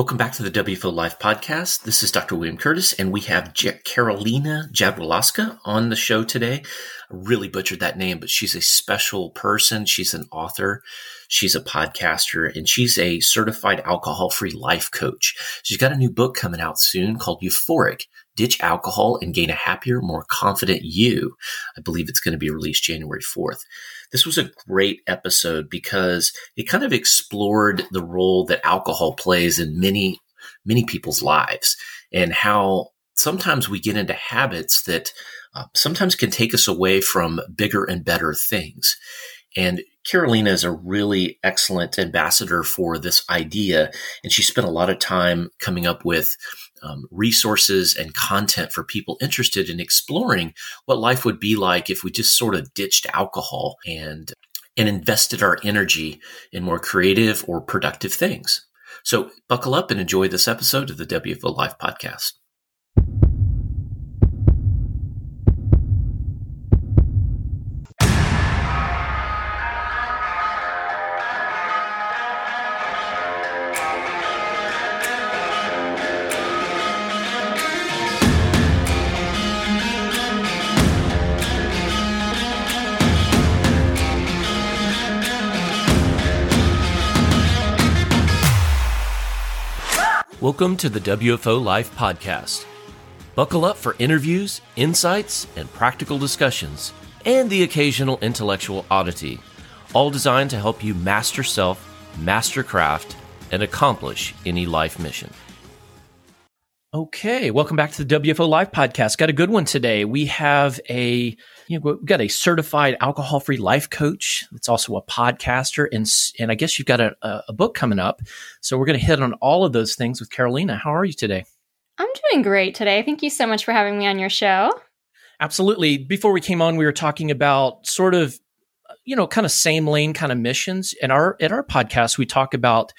Welcome back to the WFO Live podcast. This is Dr. William Curtis, and we have J- Carolina Jadwilaska on the show today. I really butchered that name, but she's a special person. She's an author, she's a podcaster, and she's a certified alcohol free life coach. She's got a new book coming out soon called Euphoric Ditch Alcohol and Gain a Happier, More Confident You. I believe it's going to be released January 4th. This was a great episode because it kind of explored the role that alcohol plays in many, many people's lives and how sometimes we get into habits that uh, sometimes can take us away from bigger and better things. And Carolina is a really excellent ambassador for this idea. And she spent a lot of time coming up with um, resources and content for people interested in exploring what life would be like if we just sort of ditched alcohol and and invested our energy in more creative or productive things. So buckle up and enjoy this episode of the WFO Life podcast. Welcome to the WFO Life Podcast. Buckle up for interviews, insights, and practical discussions, and the occasional intellectual oddity, all designed to help you master self, master craft, and accomplish any life mission. Okay, welcome back to the WFO Live Podcast. Got a good one today. We have a you know, we've got a certified alcohol free life coach. It's also a podcaster. And, and I guess you've got a, a book coming up. So we're going to hit on all of those things with Carolina. How are you today? I'm doing great today. Thank you so much for having me on your show. Absolutely. Before we came on, we were talking about sort of, you know, kind of same lane kind of missions. In our, in our podcast, we talk about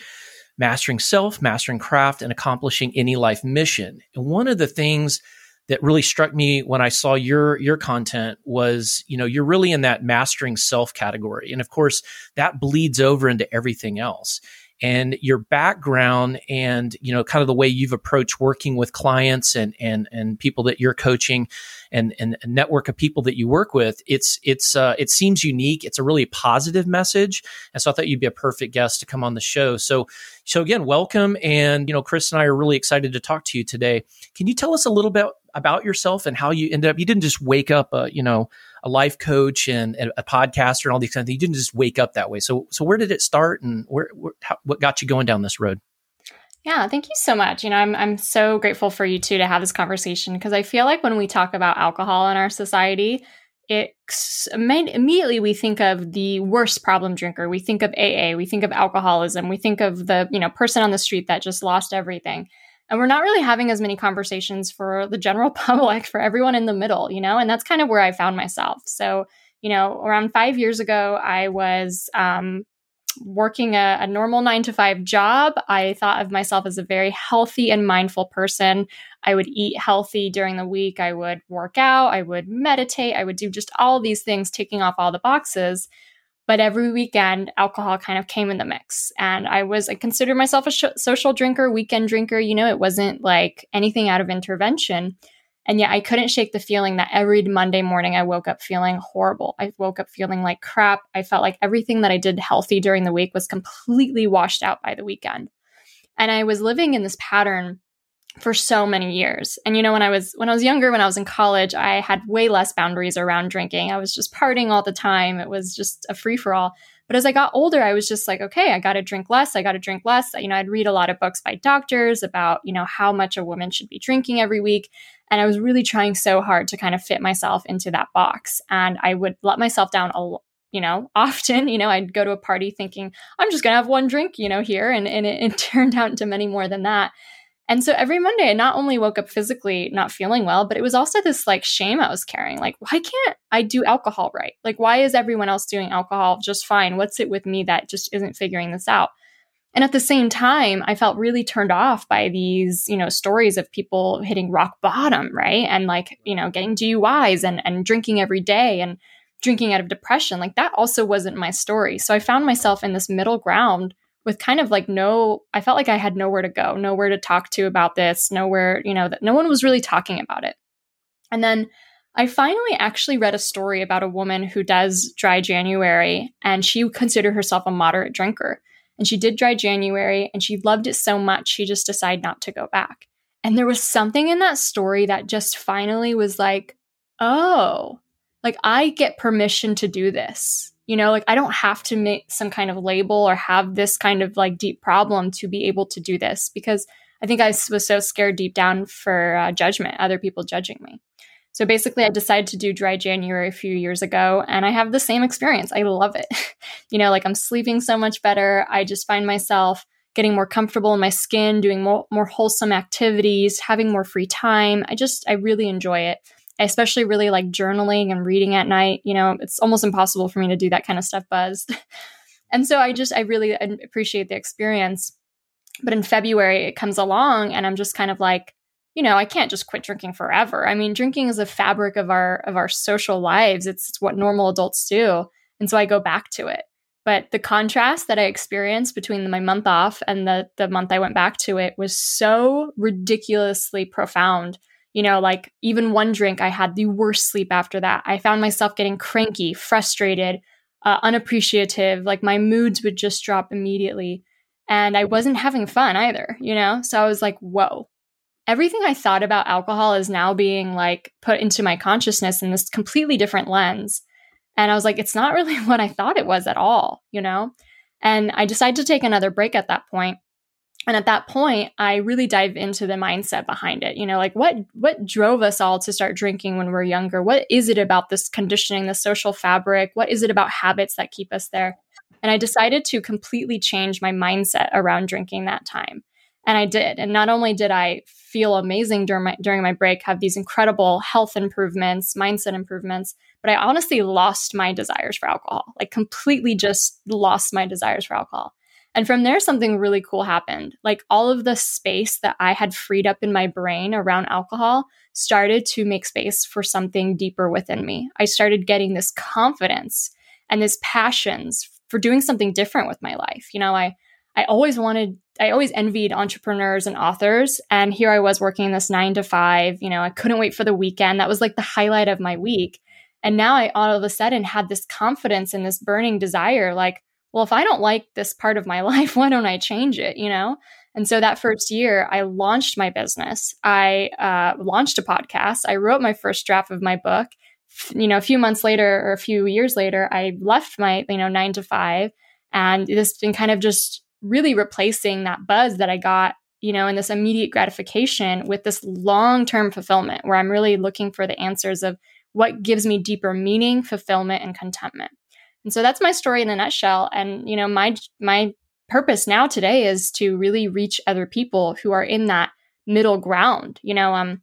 mastering self, mastering craft, and accomplishing any life mission. And one of the things that really struck me when I saw your your content was, you know, you're really in that mastering self category. And of course, that bleeds over into everything else. And your background and, you know, kind of the way you've approached working with clients and and and people that you're coaching and and a network of people that you work with, it's it's uh, it seems unique. It's a really positive message, and so I thought you'd be a perfect guest to come on the show. So so again, welcome, and you know, Chris and I are really excited to talk to you today. Can you tell us a little bit about yourself and how you ended up? You didn't just wake up, a, you know, a life coach and, a podcaster and all these kinds of things. You didn't just wake up that way. So so where did it start, and where, where how, what got you going down this road? Yeah, thank you so much. You know, I'm I'm so grateful for you two to have this conversation because I feel like when we talk about alcohol in our society, it immediately we think of the worst problem drinker. We think of AA, we think of alcoholism, we think of the, you know, person on the street that just lost everything. And we're not really having as many conversations for the general public, for everyone in the middle, you know, and that's kind of where I found myself. So, you know, around five years ago, I was um, working a, a, normal nine to five job, I thought of myself as a very healthy and mindful person. I would eat healthy during the week. I would work out. I would meditate. I would do just all these things, ticking off all the boxes. But every weekend, alcohol kind of came in the mix. And I was, I considered myself a sh- social drinker, weekend drinker. You know, it wasn't like anything out of intervention. And yet I couldn't shake the feeling that every Monday morning I woke up feeling horrible. I woke up feeling like crap. I felt like everything that I did healthy during the week was completely washed out by the weekend. And I was living in this pattern for so many years. And you know when I was when I was younger when I was in college, I had way less boundaries around drinking. I was just partying all the time. It was just a free for all. But as I got older, I was just like, okay, I got to drink less. I got to drink less. You know, I'd read a lot of books by doctors about, you know, how much a woman should be drinking every week. And I was really trying so hard to kind of fit myself into that box. And I would let myself down a you know, often, you know, I'd go to a party thinking, I'm just going to have one drink, you know, here. And, and it, it, turned out into many more than that. And so every Monday, I not only woke up physically not feeling well, but it was also this like shame I was carrying. Like, why can't I do alcohol right? Like, why is everyone else doing alcohol just fine? What's it with me that just isn't figuring this out? And at the same time, I felt really turned off by these, you know, stories of people hitting rock bottom, right? And like, you know, getting DUIs and, and drinking every day and drinking out of depression. Like that also wasn't my story. So I found myself in this middle ground with kind of like no, I felt like I had nowhere to go, nowhere to talk to about this, nowhere, you know, that no one was really talking about it. And then I finally actually read a story about a woman who does dry January and she considered herself a moderate drinker. And she did dry January and she loved it so much, she just decided not to go back. And there was something in that story that just finally was like, oh, like I get permission to do this. You know, like I don't have to make some kind of label or have this kind of like deep problem to be able to do this because I think I was so scared deep down for uh, judgment, other people judging me. So basically, I decided to do dry January a few years ago, and I have the same experience. I love it. you know, like I'm sleeping so much better. I just find myself getting more comfortable in my skin, doing more, more wholesome activities, having more free time. I just, I really enjoy it. I especially really like journaling and reading at night. You know, it's almost impossible for me to do that kind of stuff buzzed. and so I just, I really appreciate the experience. But in February, it comes along, and I'm just kind of like, you know, I can't just quit drinking forever. I mean, drinking is a fabric of our of our social lives. It's, it's what normal adults do. And so I go back to it. But the contrast that I experienced between my month off and the the month I went back to it was so ridiculously profound. You know, like even one drink, I had the worst sleep after that. I found myself getting cranky, frustrated, uh, unappreciative. Like my moods would just drop immediately. And I wasn't having fun either, you know? So I was like, whoa, everything I thought about alcohol is now being like put into my consciousness in this completely different lens. And I was like, it's not really what I thought it was at all, you know? And I decided to take another break at that point. And at that point, I really dive into the mindset behind it. You know, like what what drove us all to start drinking when we we're younger? What is it about this conditioning, the social fabric? What is it about habits that keep us there? And I decided to completely change my mindset around drinking that time. And I did. And not only did I feel amazing during my during my break, have these incredible health improvements, mindset improvements, but I honestly lost my desires for alcohol. Like completely just lost my desires for alcohol. And from there something really cool happened. Like all of the space that I had freed up in my brain around alcohol started to make space for something deeper within me. I started getting this confidence and this passions for doing something different with my life. You know, I I always wanted, I always envied entrepreneurs and authors. And here I was working this nine to five. You know, I couldn't wait for the weekend. That was like the highlight of my week. And now I all of a sudden had this confidence and this burning desire like, well, if I don't like this part of my life, why don't I change it? You know? And so that first year, I launched my business. I uh, launched a podcast. I wrote my first draft of my book. You know, a few months later or a few years later, I left my, you know, nine to five. And it's been kind of just really replacing that buzz that I got, you know, in this immediate gratification with this long term fulfillment where I'm really looking for the answers of what gives me deeper meaning, fulfillment, and contentment. And so that's my story in a nutshell. And, you know, my, my purpose now today is to really reach other people who are in that middle ground. You know, um,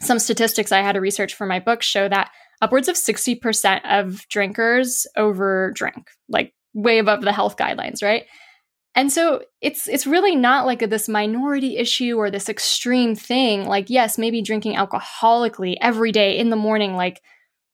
some statistics I had to research for my book show that upwards of 60% of drinkers over drink, like way above the health guidelines, right? And so it's it's really not like a, this minority issue or this extreme thing. Like yes, maybe drinking alcoholically every day in the morning like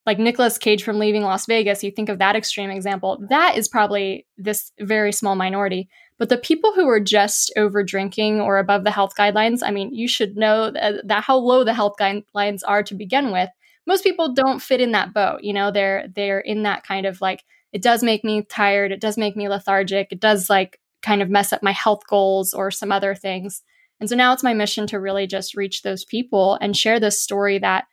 like Nicolas Cage from Leaving Las Vegas, you think of that extreme example. That is probably this very small minority. But the people who are just over drinking or above the health guidelines, I mean, you should know that, uh, that how low the health guidelines are to begin with. Most people don't fit in that boat. You know, they're they're in that kind of like it does make me tired, it does make me lethargic, it does like kind of mess up my health goals or some other things. And so now it's my mission to really just reach those people and share this story that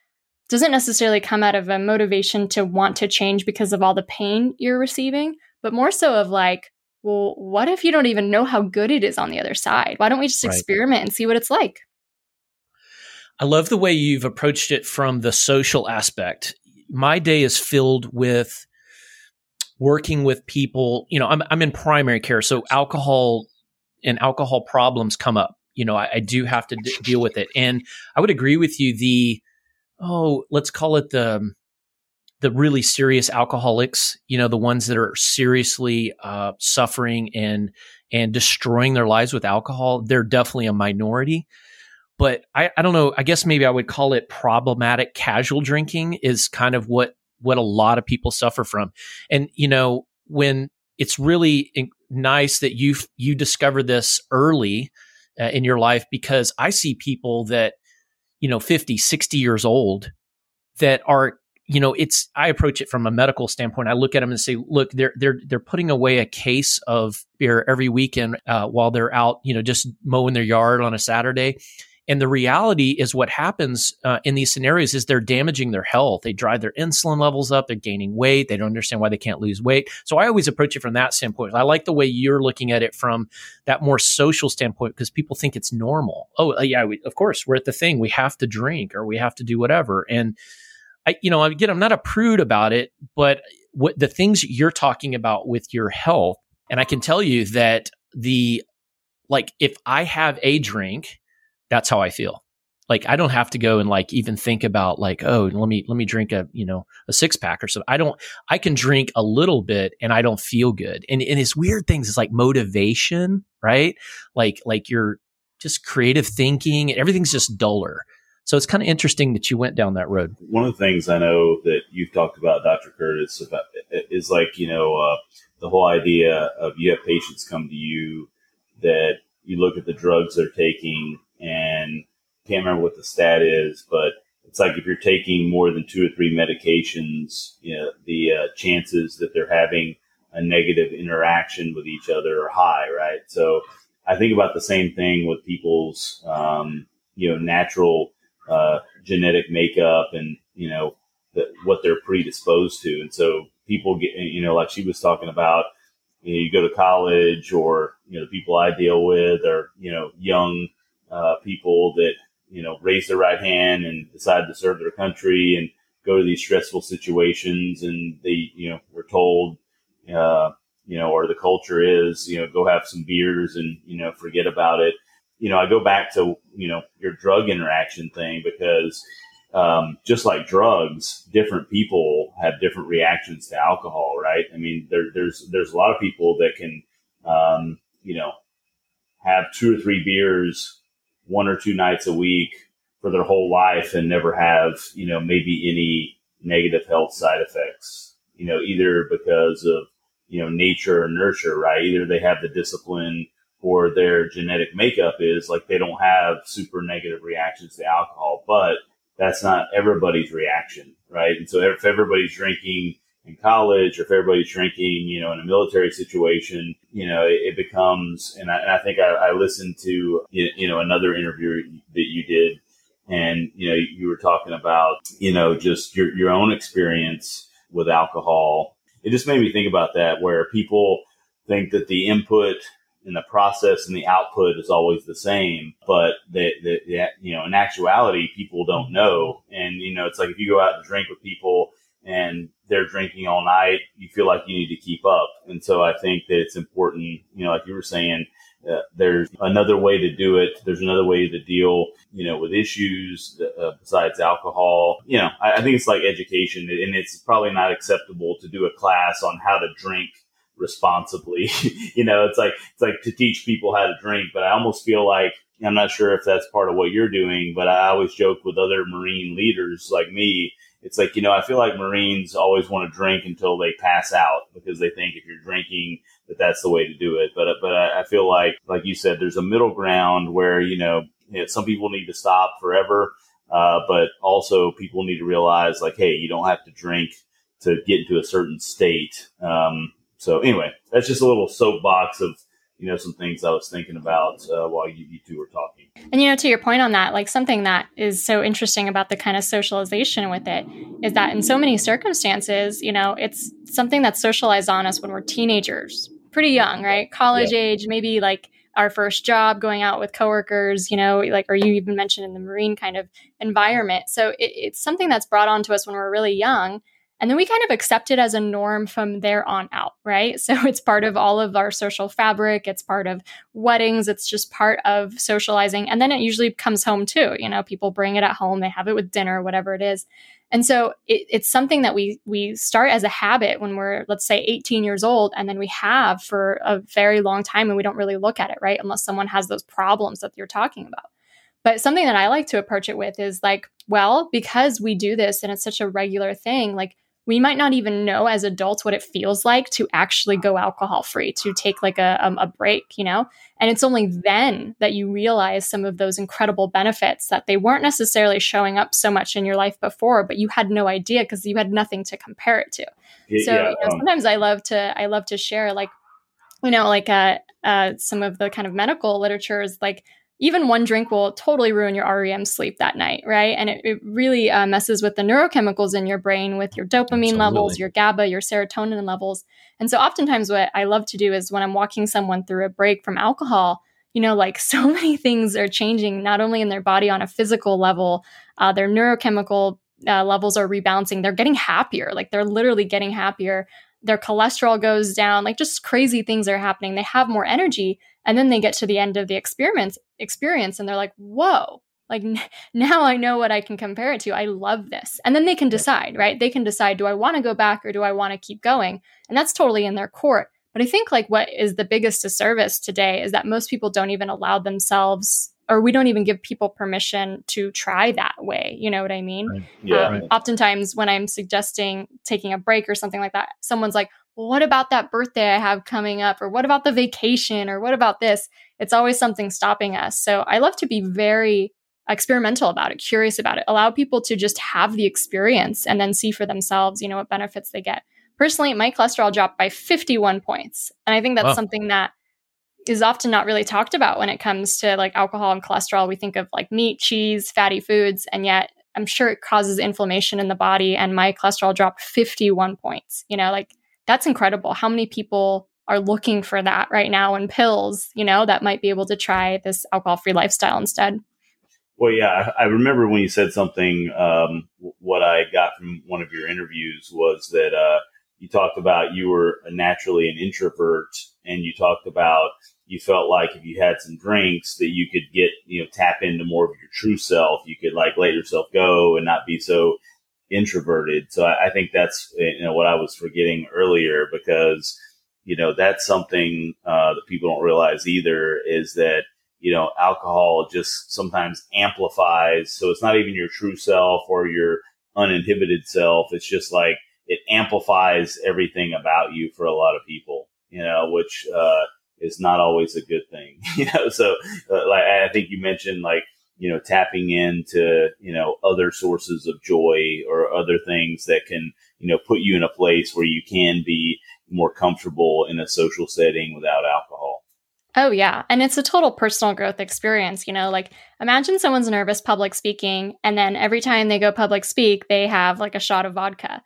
doesn't necessarily come out of a motivation to want to change because of all the pain you're receiving, but more so of like, well, what if you don't even know how good it is on the other side? Why don't we just right. experiment and see what it's like? I love the way you've approached it from the social aspect. My day is filled with working with people, you know, I'm, I'm in primary care. So alcohol and alcohol problems come up. You know, I, I do have to d- deal with it. And I would agree with you. The, oh, let's call it the, the really serious alcoholics, you know, the ones that are seriously uh, suffering and and destroying their lives with alcohol, they're definitely a minority. But I, I don't know. I guess maybe I would call it problematic casual drinking is kind of what what a lot of people suffer from. And, you know, when it's really nice that you you discover this early uh, in your life because I see people that you know 50 60 years old that are you know it's I approach it from a medical standpoint I look at them and say look they're they're they're putting away a case of beer every weekend uh, while they're out you know just mowing their yard on a Saturday and the reality is what happens uh, in these scenarios is they're damaging their health. They drive their insulin levels up. They're gaining weight. They don't understand why they can't lose weight. So I always approach it from that standpoint. I like the way you're looking at it from that more social standpoint because people think it's normal. Oh, uh, yeah, we, of course, we're at the thing. We have to drink or we have to do whatever. And I, you know, again, I'm not a prude about it, but what the things you're talking about with your health, and I can tell you that the, like, if I have a drink, that's how I feel. Like I don't have to go and like even think about like, oh, let me let me drink a, you know, a six pack or something. I don't I can drink a little bit and I don't feel good. And and it's weird things. It's like motivation, right? Like like you're just creative thinking, and everything's just duller. So it's kind of interesting that you went down that road. One of the things I know that you've talked about, Dr. Curtis, about is like, you know, uh, the whole idea of you have patients come to you that you look at the drugs they're taking and can't remember what the stat is, but it's like if you're taking more than two or three medications, you know, the uh, chances that they're having a negative interaction with each other are high, right? So I think about the same thing with people's, um, you know, natural uh, genetic makeup and, you know, the, what they're predisposed to. And so people get, you know, like she was talking about, you, know, you go to college or, you know, the people I deal with are, you know, young uh, people that you know raise their right hand and decide to serve their country and go to these stressful situations, and they you know were told. Uh, you know, or the culture is, you know, go have some beers and, you know, forget about it. You know, I go back to, you know, your drug interaction thing because um, just like drugs, different people have different reactions to alcohol, right? I mean, there, there's there's a lot of people that can, um, you know, have two or three beers one or two nights a week for their whole life and never have, you know, maybe any negative health side effects, you know, either because of, you know, nature or nurture, right? Either they have the discipline or their genetic makeup is like they don't have super negative reactions to alcohol, but that's not everybody's reaction, right? And so if everybody's drinking in college or if everybody's drinking, you know, in a military situation, you know, it, it becomes, and I, and I think I, I, listened to, you know, another interview that you did and, you know, you were talking about, you know, just your, your own experience with alcohol. It just made me think about that where people think that the input and the process and the output is always the same, but that, the, you know, in actuality, people don't know. And, you know, it's like if you go out and drink with people and they're drinking all night, you feel like you need to keep up. And so I think that it's important, you know, like you were saying, uh, there's another way to do it. There's another way to deal, you know, with issues uh, besides alcohol. You know, I, I think it's like education, and it's probably not acceptable to do a class on how to drink responsibly. you know, it's like it's like to teach people how to drink, but I almost feel like I'm not sure if that's part of what you're doing, but I always joke with other Marine leaders like me it's like you know I feel like Marines always want to drink until they pass out because they think if you're drinking that that's the way to do it. But but I feel like like you said, there's a middle ground where you know, some people need to stop forever, uh, but also people need to realize like hey, you don't have to drink to get into a certain state. Um, so anyway, that's just a little soapbox of you know, some things I was thinking about uh, while you, you two were talking. And, you know, to your point on that, like something that is so interesting about the kind of socialization with it is that in so many circumstances, you know, it's something that's socialized on us when we're teenagers, pretty young, right? College yeah. age, maybe like our first job, going out with coworkers, you know, like, or you even mentioned in the Marine kind of environment. So it, it's something that's brought on to us when we're really young. And then we kind of accept it as a norm from there on out, right? So it's part of all of our social fabric. It's part of weddings. It's just part of socializing. And then it usually comes home too. You know, people bring it at home, they have it with dinner, whatever it is. And so it, it's something that we we start as a habit when we're let's say 18 years old, and then we have for a very long time, and we don't really look at it, right? Unless someone has those problems that you're talking about. But something that I like to approach it with is like, well, because we do this and it's such a regular thing, like we might not even know as adults what it feels like to actually go alcohol free, to take like a, um, a break, you know? And it's only then that you realize some of those incredible benefits that they weren't necessarily showing up so much in your life before, but you had no idea because you had nothing to compare it to. Yeah, so yeah, you know, um, sometimes I love to, I love to share like, you know, like uh, uh, some of the kind of medical literature is like, even one drink will totally ruin your REM sleep that night, right? And it, it really uh, messes with the neurochemicals in your brain, with your dopamine Absolutely. levels, your GABA, your serotonin levels. And so, oftentimes, what I love to do is when I'm walking someone through a break from alcohol, you know, like so many things are changing, not only in their body on a physical level, uh, their neurochemical uh, levels are rebalancing. They're getting happier, like they're literally getting happier. Their cholesterol goes down, like just crazy things are happening. They have more energy and then they get to the end of the experiment experience and they're like, whoa, like n- now I know what I can compare it to. I love this. And then they can decide, right? They can decide, do I want to go back or do I want to keep going? And that's totally in their court. But I think like what is the biggest disservice today is that most people don't even allow themselves or we don't even give people permission to try that way. You know what I mean? Right. Yeah. Um, right. Oftentimes, when I'm suggesting taking a break or something like that, someone's like, well, what about that birthday I have coming up? Or what about the vacation? Or what about this? It's always something stopping us. So I love to be very experimental about it, curious about it, allow people to just have the experience and then see for themselves, you know, what benefits they get. Personally, my cholesterol dropped by 51 points. And I think that's wow. something that is often not really talked about when it comes to like alcohol and cholesterol. We think of like meat, cheese, fatty foods, and yet I'm sure it causes inflammation in the body. And my cholesterol dropped 51 points. You know, like that's incredible. How many people are looking for that right now in pills, you know, that might be able to try this alcohol free lifestyle instead? Well, yeah, I, remember when you said something. Um, what I got from one of your interviews was that uh, you talked about you were naturally an introvert, and you talked about you felt like if you had some drinks that you could get you know tap into more of your true self. You could like let yourself go and not be so introverted. So I, I think that's you know what I was forgetting earlier because you know that's something uh, that people don't realize either is that you know alcohol just sometimes amplifies. So it's not even your true self or your uninhibited self. It's just like it amplifies everything about you for a lot of people. You know, which uh, is not always a good thing. you know, so uh, like I think you mentioned like you know, tapping into, you know, other sources of joy or other things that can, you know, put you in a place where you can be more comfortable in a social setting without alcohol. Oh, yeah. And it's a total personal growth experience. You know, like imagine someone's nervous public speaking, and then every time they go public speak, they have like a shot of vodka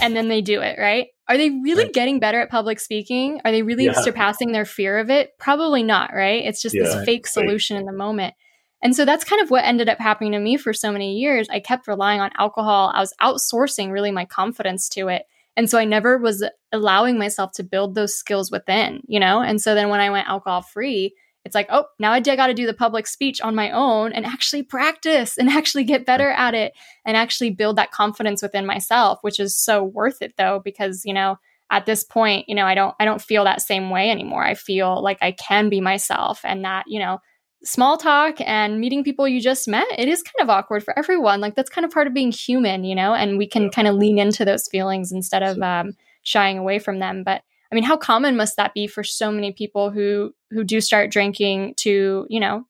and then they do it, right? Are they really right. getting better at public speaking? Are they really yeah. surpassing their fear of it? Probably not, right? It's just yeah, this fake solution right. in the moment. And so that's kind of what ended up happening to me for so many years. I kept relying on alcohol. I was outsourcing really my confidence to it. And so I never was allowing myself to build those skills within, you know? And so then when I went alcohol free, it's like, oh, now I got to do the public speech on my own and actually practice and actually get better at it and actually build that confidence within myself, which is so worth it though, because, you know, at this point, you know, I don't I don't feel that same way anymore. I feel like I can be myself and that, you know, small talk and meeting people you just met, it is kind of awkward for everyone. Like that's kind of part of being human, you know, and we can kind of lean into those feelings instead of um, shying away from them. But I mean, how common must that be for so many people who who do start drinking to, you know,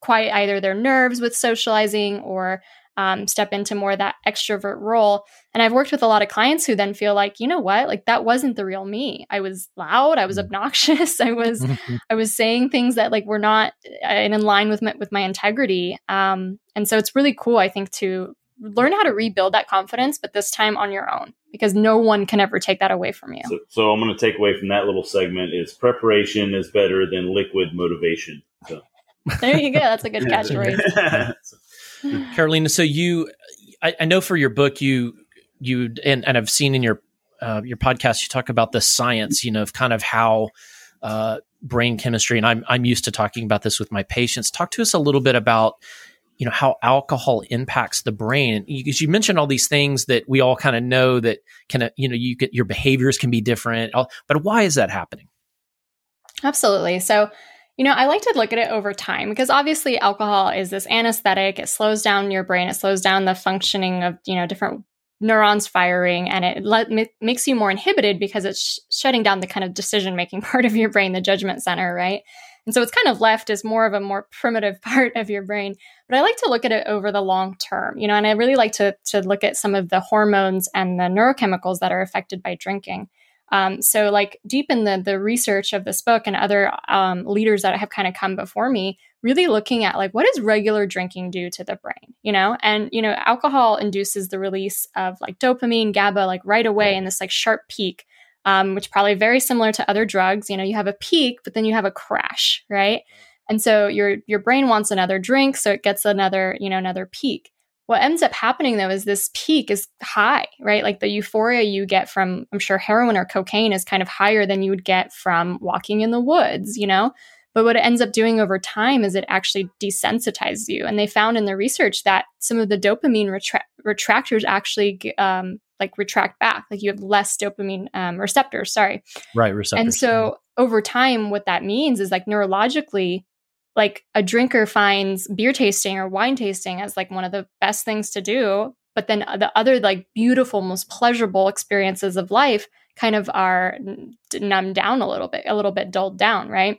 quiet either their nerves with socializing or um, step into more that extrovert role. And I've worked with a lot of clients who then feel like, you know what, like that wasn't the real me. I was loud, I was mm. obnoxious, I was, mm-hmm. I was saying things that like were not uh, in line with my, with my integrity. Um, and so it's really cool, I think, to learn how to rebuild that confidence, but this time on your own because no one can ever take that away from you. So, so I'm going to take away from that little segment is preparation is better than liquid motivation. So. there you go. That's a good catchphrase. Carolina, so you, I, I, know for your book, you, you, and, and I've seen in your, uh, your podcast, you talk about the science, you know, of kind of how, uh, brain chemistry, and I'm, I'm used to talking about this with my patients. Talk to us a little bit about, you know, how alcohol impacts the brain. Because you, you mentioned all these things that we all kind of know that can, uh, you know, you get your behaviors can be different, but why is that happening? Absolutely. So, you know, I like to look at it over time because obviously alcohol is this anesthetic. It slows down your brain. It slows down the functioning of, you know, different neurons firing and it let, makes you more inhibited because it's sh- shutting down the kind of decision making part of your brain, the judgment center, right? And so it's kind of left as more of a more primitive part of your brain. But I like to look at it over the long term, you know, and I really like to, to look at some of the hormones and the neurochemicals that are affected by drinking. Um, so, like deep in the the research of this book and other um, leaders that have kind of come before me, really looking at like what does regular drinking do to the brain, you know? And you know, alcohol induces the release of like dopamine, GABA, like right away in this like sharp peak um, which probably very similar to other drugs. You know, you have a peak, but then you have a crash, right? And so your your brain wants another drink, so it gets another, you know, another peak. What ends up happening though is this peak is high, right? Like the euphoria you get from, I'm sure, heroin or cocaine is kind of higher than you would get from walking in the woods, you know? But what it ends up doing over time is it actually desensitizes you. And they found in the research that some of the dopamine retra- retractors actually um, like retract back. Like you have less dopamine um, receptors sorry. Right receptors and so over time what that means is like neurologically like a drinker finds beer tasting or wine tasting as like one of the best things to do. But then the other like beautiful most pleasurable experiences of life kind of are numbed down a little bit a little bit dulled down right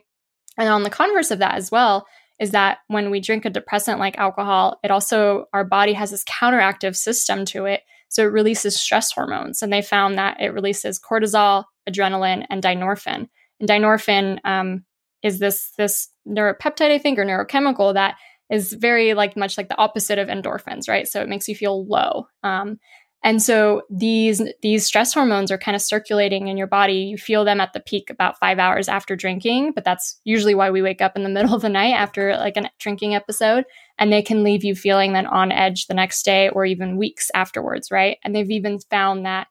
and on the converse of that as well is that when we drink a depressant like alcohol it also our body has this counteractive system to it so it releases stress hormones, and they found that it releases cortisol, adrenaline, and dynorphin. And dynorphin um, is this this neuropeptide, I think, or neurochemical that is very like much like the opposite of endorphins, right? So it makes you feel low. Um, and so these these stress hormones are kind of circulating in your body. You feel them at the peak about five hours after drinking, but that's usually why we wake up in the middle of the night after like a drinking episode. And they can leave you feeling then on edge the next day or even weeks afterwards, right? And they've even found that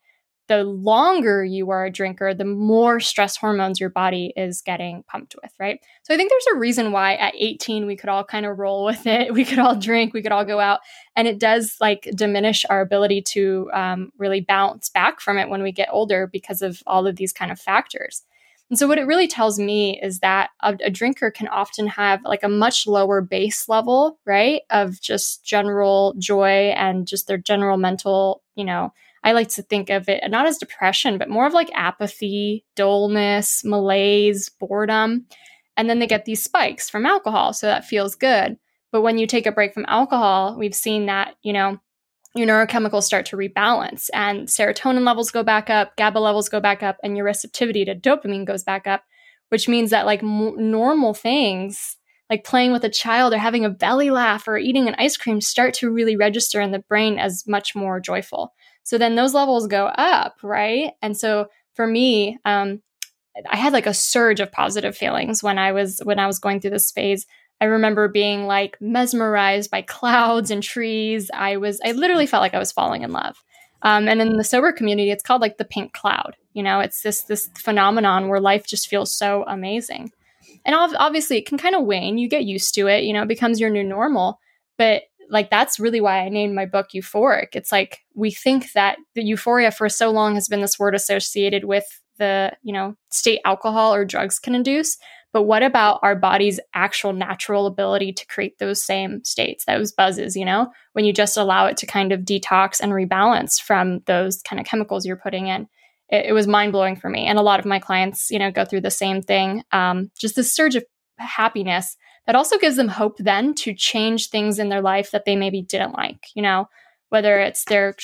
the longer you are a drinker, the more stress hormones your body is getting pumped with, right? So I think there's a reason why at 18 we could all kind of roll with it. We could all drink, we could all go out, and it does like diminish our ability to um, really bounce back from it when we get older because of all of these kind of factors. And so what it really tells me is that a, a drinker can often have like a much lower base level, right, of just general joy and just their general mental, you know I like to think of it not as depression, but more of like apathy, dullness, malaise, boredom. And then they get these spikes from alcohol. So that feels good. But when you take a break from alcohol, we've seen that, you know, your neurochemicals start to rebalance and serotonin levels go back up, GABA levels go back up, and your receptivity to dopamine goes back up, which means that like m- normal things like playing with a child or having a belly laugh or eating an ice cream start to really register in the brain as much more joyful. So then those levels go up, right? And so for me, um, I had like a surge of positive feelings when I was when I was going through this phase. I remember being like mesmerized by clouds and trees. I was I literally felt like I was falling in love. Um, and in the sober community, it's called like the pink cloud. You know, it's this this phenomenon where life just feels so amazing. And obviously, it can kind of wane. You get used to it. You know, it becomes your new normal. But like that's really why I named my book euphoric. It's like we think that the euphoria for so long has been this word associated with the, you know, state alcohol or drugs can induce. But what about our body's actual natural ability to create those same states, those buzzes, you know, when you just allow it to kind of detox and rebalance from those kind of chemicals you're putting in? It, it was mind blowing for me. And a lot of my clients, you know, go through the same thing. Um, just this surge of happiness that also gives them hope then to change things in their life that they maybe didn't like, you know, whether it's their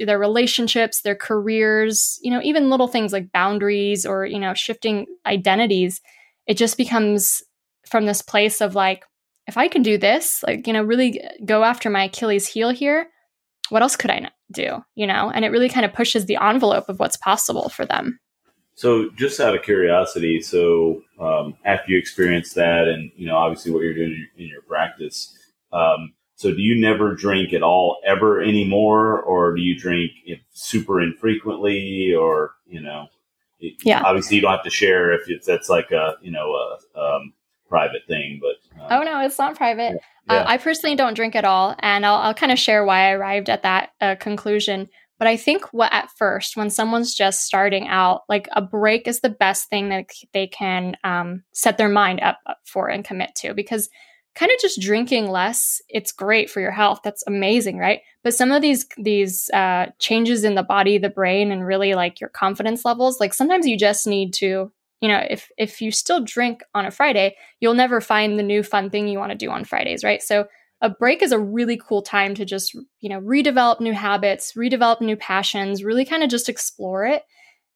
their relationships, their careers, you know, even little things like boundaries or, you know, shifting identities. It just becomes from this place of like if I can do this, like, you know, really go after my Achilles heel here, what else could I do, you know? And it really kind of pushes the envelope of what's possible for them. So, just out of curiosity, so um, after you experience that, and you know, obviously what you're doing in your practice, um, so do you never drink at all ever anymore, or do you drink super infrequently, or you know, yeah, obviously you don't have to share if it's that's like a you know a um, private thing, but uh, oh no, it's not private. Yeah. Uh, I personally don't drink at all, and I'll, I'll kind of share why I arrived at that uh, conclusion. But I think what at first, when someone's just starting out, like a break is the best thing that they can um, set their mind up for and commit to because kind of just drinking less, it's great for your health. That's amazing, right? But some of these these uh, changes in the body, the brain, and really like your confidence levels, like sometimes you just need to, you know, if if you still drink on a Friday, you'll never find the new fun thing you want to do on Fridays, right? So a break is a really cool time to just, you know, redevelop new habits, redevelop new passions, really kind of just explore it.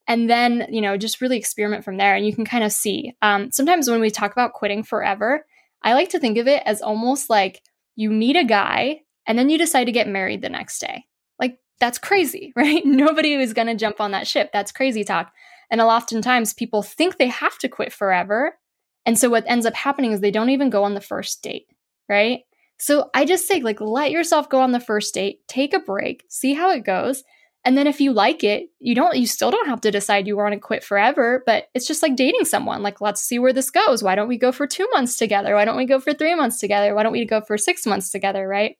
And then, you know, just really experiment from there. And you can kind of see. Um, sometimes when we talk about quitting forever, I like to think of it as almost like you meet a guy and then you decide to get married the next day. Like, that's crazy, right? Nobody is going to jump on that ship. That's crazy talk. And oftentimes people think they have to quit forever. And so what ends up happening is they don't even go on the first date, right? So I just say, like, let yourself go on the first date, take a break, see how it goes. And then if you like it, you don't, you still don't have to decide you want to quit forever, but it's just like dating someone. Like, let's see where this goes. Why don't we go for two months together? Why don't we go for three months together? Why don't we go for six months together? Right.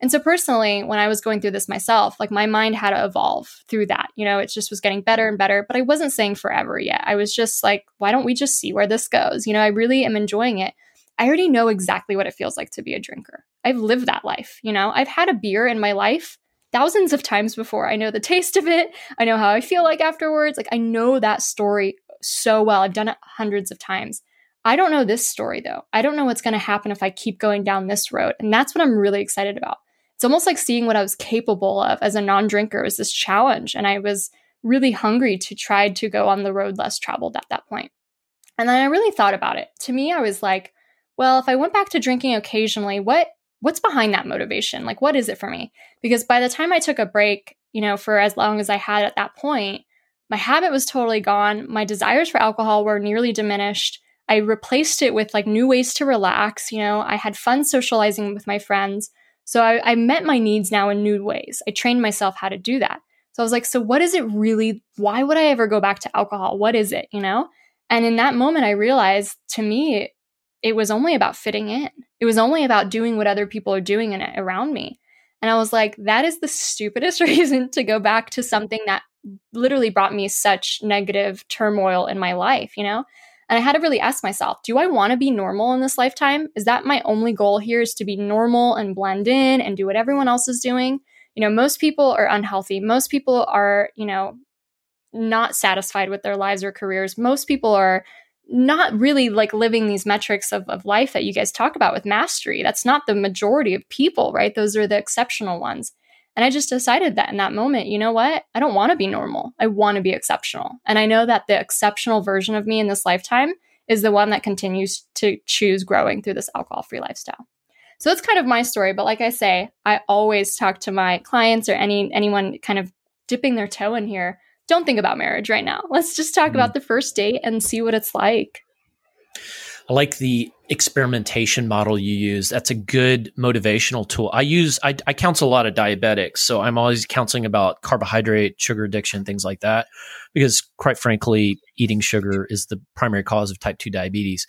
And so personally, when I was going through this myself, like my mind had to evolve through that. You know, it just was getting better and better, but I wasn't saying forever yet. I was just like, why don't we just see where this goes? You know, I really am enjoying it. I already know exactly what it feels like to be a drinker. I've lived that life, you know. I've had a beer in my life thousands of times before. I know the taste of it. I know how I feel like afterwards. Like I know that story so well. I've done it hundreds of times. I don't know this story though. I don't know what's going to happen if I keep going down this road. And that's what I'm really excited about. It's almost like seeing what I was capable of as a non-drinker was this challenge and I was really hungry to try to go on the road less traveled at that point. And then I really thought about it. To me, I was like, well, if I went back to drinking occasionally, what what's behind that motivation? Like what is it for me? Because by the time I took a break, you know, for as long as I had at that point, my habit was totally gone. My desires for alcohol were nearly diminished. I replaced it with like new ways to relax. You know, I had fun socializing with my friends. So I, I met my needs now in new ways. I trained myself how to do that. So I was like, so what is it really? Why would I ever go back to alcohol? What is it? You know? And in that moment, I realized to me, it was only about fitting in. It was only about doing what other people are doing in it around me. And I was like, that is the stupidest reason to go back to something that literally brought me such negative turmoil in my life, you know? And I had to really ask myself, do I want to be normal in this lifetime? Is that my only goal here is to be normal and blend in and do what everyone else is doing? You know, most people are unhealthy. Most people are, you know, not satisfied with their lives or careers. Most people are not really like living these metrics of, of life that you guys talk about with mastery. That's not the majority of people, right? Those are the exceptional ones. And I just decided that in that moment, you know what? I don't want to be normal. I want to be exceptional. And I know that the exceptional version of me in this lifetime is the one that continues to choose growing through this alcohol free lifestyle. So that's kind of my story. But like I say, I always talk to my clients or any anyone kind of dipping their toe in here. Don't think about marriage right now. Let's just talk mm-hmm. about the first date and see what it's like. I like the experimentation model you use. That's a good motivational tool. I use I, I counsel a lot of diabetics, so I'm always counseling about carbohydrate, sugar addiction, things like that, because quite frankly, eating sugar is the primary cause of type two diabetes.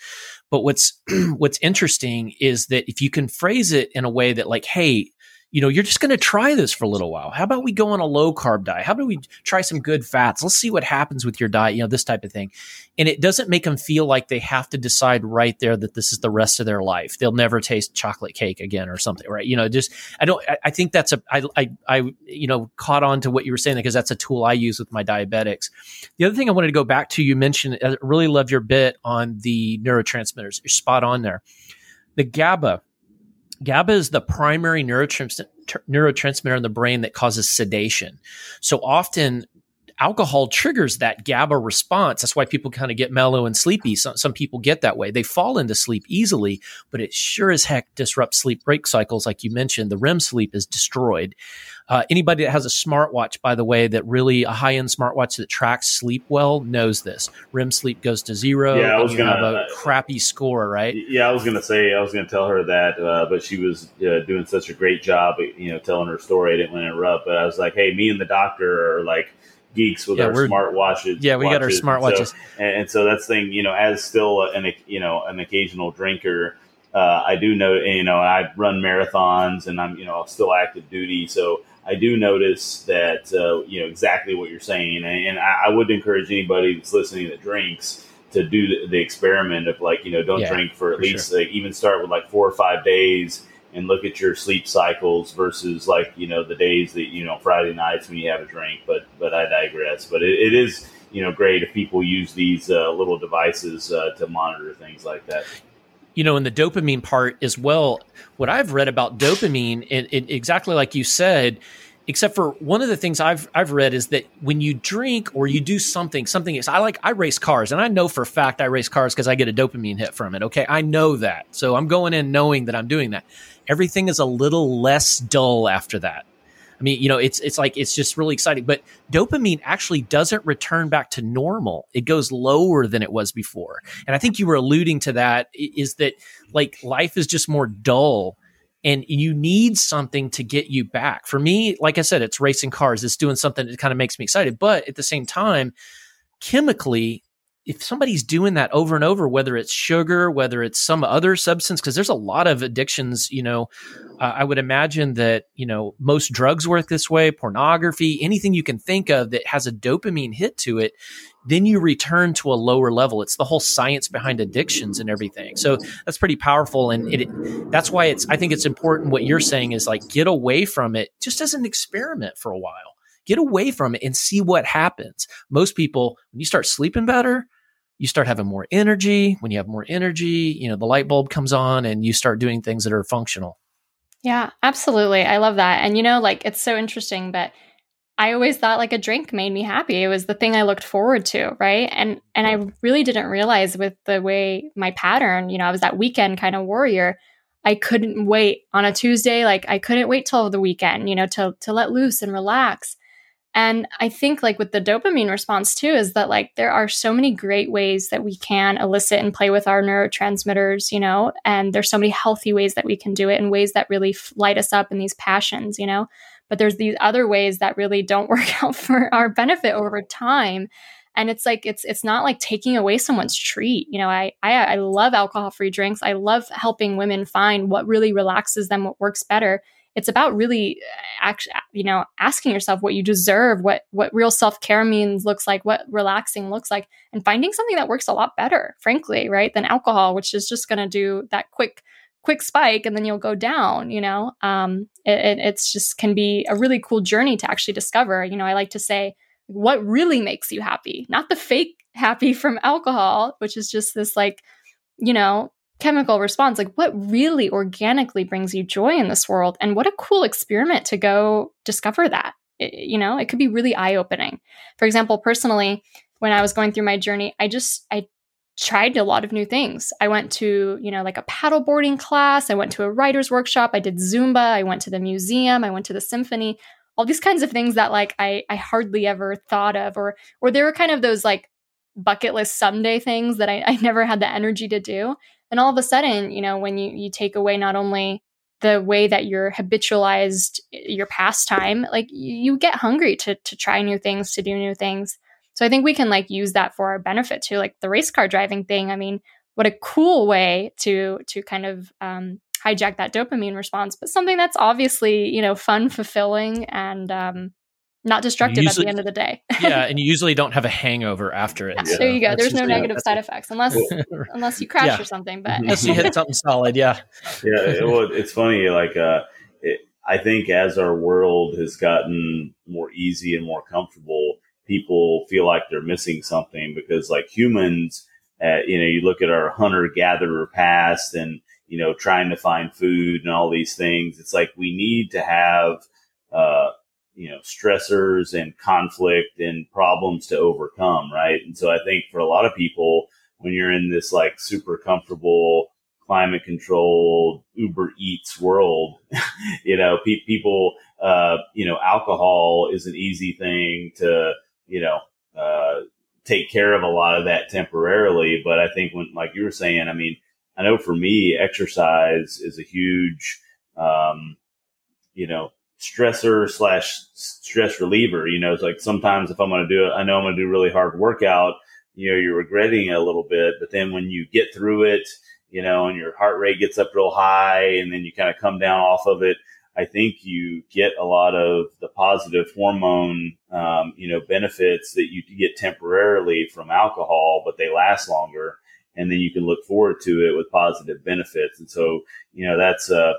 But what's what's interesting is that if you can phrase it in a way that like, hey, you know, you're just going to try this for a little while. How about we go on a low carb diet? How about we try some good fats? Let's see what happens with your diet, you know, this type of thing. And it doesn't make them feel like they have to decide right there that this is the rest of their life. They'll never taste chocolate cake again or something, right? You know, just, I don't, I, I think that's a, I, I, I, you know, caught on to what you were saying because that's a tool I use with my diabetics. The other thing I wanted to go back to, you mentioned, I really love your bit on the neurotransmitters. You're spot on there. The GABA, GABA is the primary neurotransmitter in the brain that causes sedation. So often alcohol triggers that GABA response. That's why people kind of get mellow and sleepy. Some, some people get that way. They fall into sleep easily, but it sure as heck disrupts sleep break cycles. Like you mentioned, the REM sleep is destroyed. Uh, anybody that has a smartwatch, by the way, that really a high end smartwatch that tracks sleep well knows this. REM sleep goes to zero. Yeah, I was gonna have a crappy score, right? Yeah, I was gonna say I was gonna tell her that, uh, but she was uh, doing such a great job, you know, telling her story. I didn't want to interrupt, but I was like, hey, me and the doctor are like geeks with yeah, our smart watches. Yeah, we got our smart watches, and, and, so that's the thing. You know, as still an you know an occasional drinker, uh, I do know you know I run marathons and I'm you know still active duty, so I do notice that uh, you know exactly what you're saying, and, and I, I, would encourage anybody that's listening that drinks to do the, the, experiment of like you know don't yeah, drink for at for least sure. like, even start with like four or five days and look at your sleep cycles versus like you know the days that you know Friday nights when you have a drink. But but I digress. But it, it is you know great if people use these uh, little devices uh, to monitor things like that you know, in the dopamine part as well, what I've read about dopamine, it, it, exactly like you said, except for one of the things I've I've read is that when you drink or you do something, something is I like I race cars and I know for a fact I race cars because I get a dopamine hit from it. Okay, I know that, so I'm going in knowing that I'm doing that. Everything is a little less dull after that. I mean, you know, it's it's like it's just really exciting. But dopamine actually doesn't return back to normal. It goes lower than it was before. And I think you were alluding to that is that like life is just more dull and you need something to get you back. For me, like I said, it's racing cars. It's doing something that kind of makes me excited. But at the same time, chemically, if somebody's doing that over and over, whether it's sugar, whether it's some other substance, because there's a lot of addictions, you know, uh, I would imagine that, you know, most drugs work this way, pornography, anything you can think of that has a dopamine hit to it, then you return to a lower level. It's the whole science behind addictions and everything. So that's pretty powerful. And it, that's why it's, I think it's important what you're saying is like get away from it just as an experiment for a while. Get away from it and see what happens. Most people, when you start sleeping better, you start having more energy. When you have more energy, you know, the light bulb comes on and you start doing things that are functional. Yeah, absolutely. I love that. And you know, like it's so interesting, but I always thought like a drink made me happy. It was the thing I looked forward to, right? And and I really didn't realize with the way my pattern, you know, I was that weekend kind of warrior. I couldn't wait on a Tuesday, like I couldn't wait till the weekend, you know, to to let loose and relax. And I think like with the dopamine response too is that like there are so many great ways that we can elicit and play with our neurotransmitters, you know, and there's so many healthy ways that we can do it and ways that really f- light us up in these passions, you know. But there's these other ways that really don't work out for our benefit over time. And it's like it's it's not like taking away someone's treat. You know, I I, I love alcohol free drinks. I love helping women find what really relaxes them, what works better it's about really uh, actually you know asking yourself what you deserve what what real self-care means looks like what relaxing looks like and finding something that works a lot better frankly right than alcohol which is just going to do that quick quick spike and then you'll go down you know? Um it, it, it's just can be a really cool journey to actually discover you know i like to say what really makes you happy not the fake happy from alcohol which is just this like you know chemical response like what really organically brings you joy in this world? And what a cool experiment to go discover that. It, you know it could be really eye opening for example personally when i was going through my journey i just i tried a lot of new things. I went to you know like a paddleboarding class. I went to a writer's workshop. I did zumba. I went to the museum. I went to the symphony. All these kinds of things that like i i hardly ever thought of or or there were kind of those like bucket list someday things that I, I never had the energy to do and all of a sudden you know when you you take away not only the way that you're habitualized your pastime like you get hungry to to try new things to do new things. So i think we can like use that for our benefit too like the race car driving thing. I mean what a cool way to to kind of um, hijack that dopamine response but something that's obviously you know fun fulfilling and um, not destructive usually, at the end of the day. yeah, and you usually don't have a hangover after it. Yeah, so there you go. There's no negative side effects unless unless you crash yeah. or something. But unless you hit something solid, yeah. Yeah, well, it's funny. Like, uh, it, I think as our world has gotten more easy and more comfortable, people feel like they're missing something because, like humans, uh, you know, you look at our hunter gatherer past and you know trying to find food and all these things. It's like we need to have. Uh, you know stressors and conflict and problems to overcome right? And so i think for a lot of people when you're in this like super comfortable climate controlled uber eats world you know pe- people uh you know alcohol is an easy thing to you know uh take care of a lot of that temporarily. But i think when like you were saying i mean i know for me exercise is a huge um you know stressor slash stress reliever. You know, it's like sometimes if I'm going to do it, I know I'm going to do a really hard workout. You know, you're regretting it a little bit, but then when you get through it, you know, and your heart rate gets up real high, and then you kind of come down off of it. I think you get a lot of the positive hormone, um, you know, benefits that you get temporarily from alcohol, but they last longer. And then you can look forward to it with positive benefits. And so, you know, that's, uh,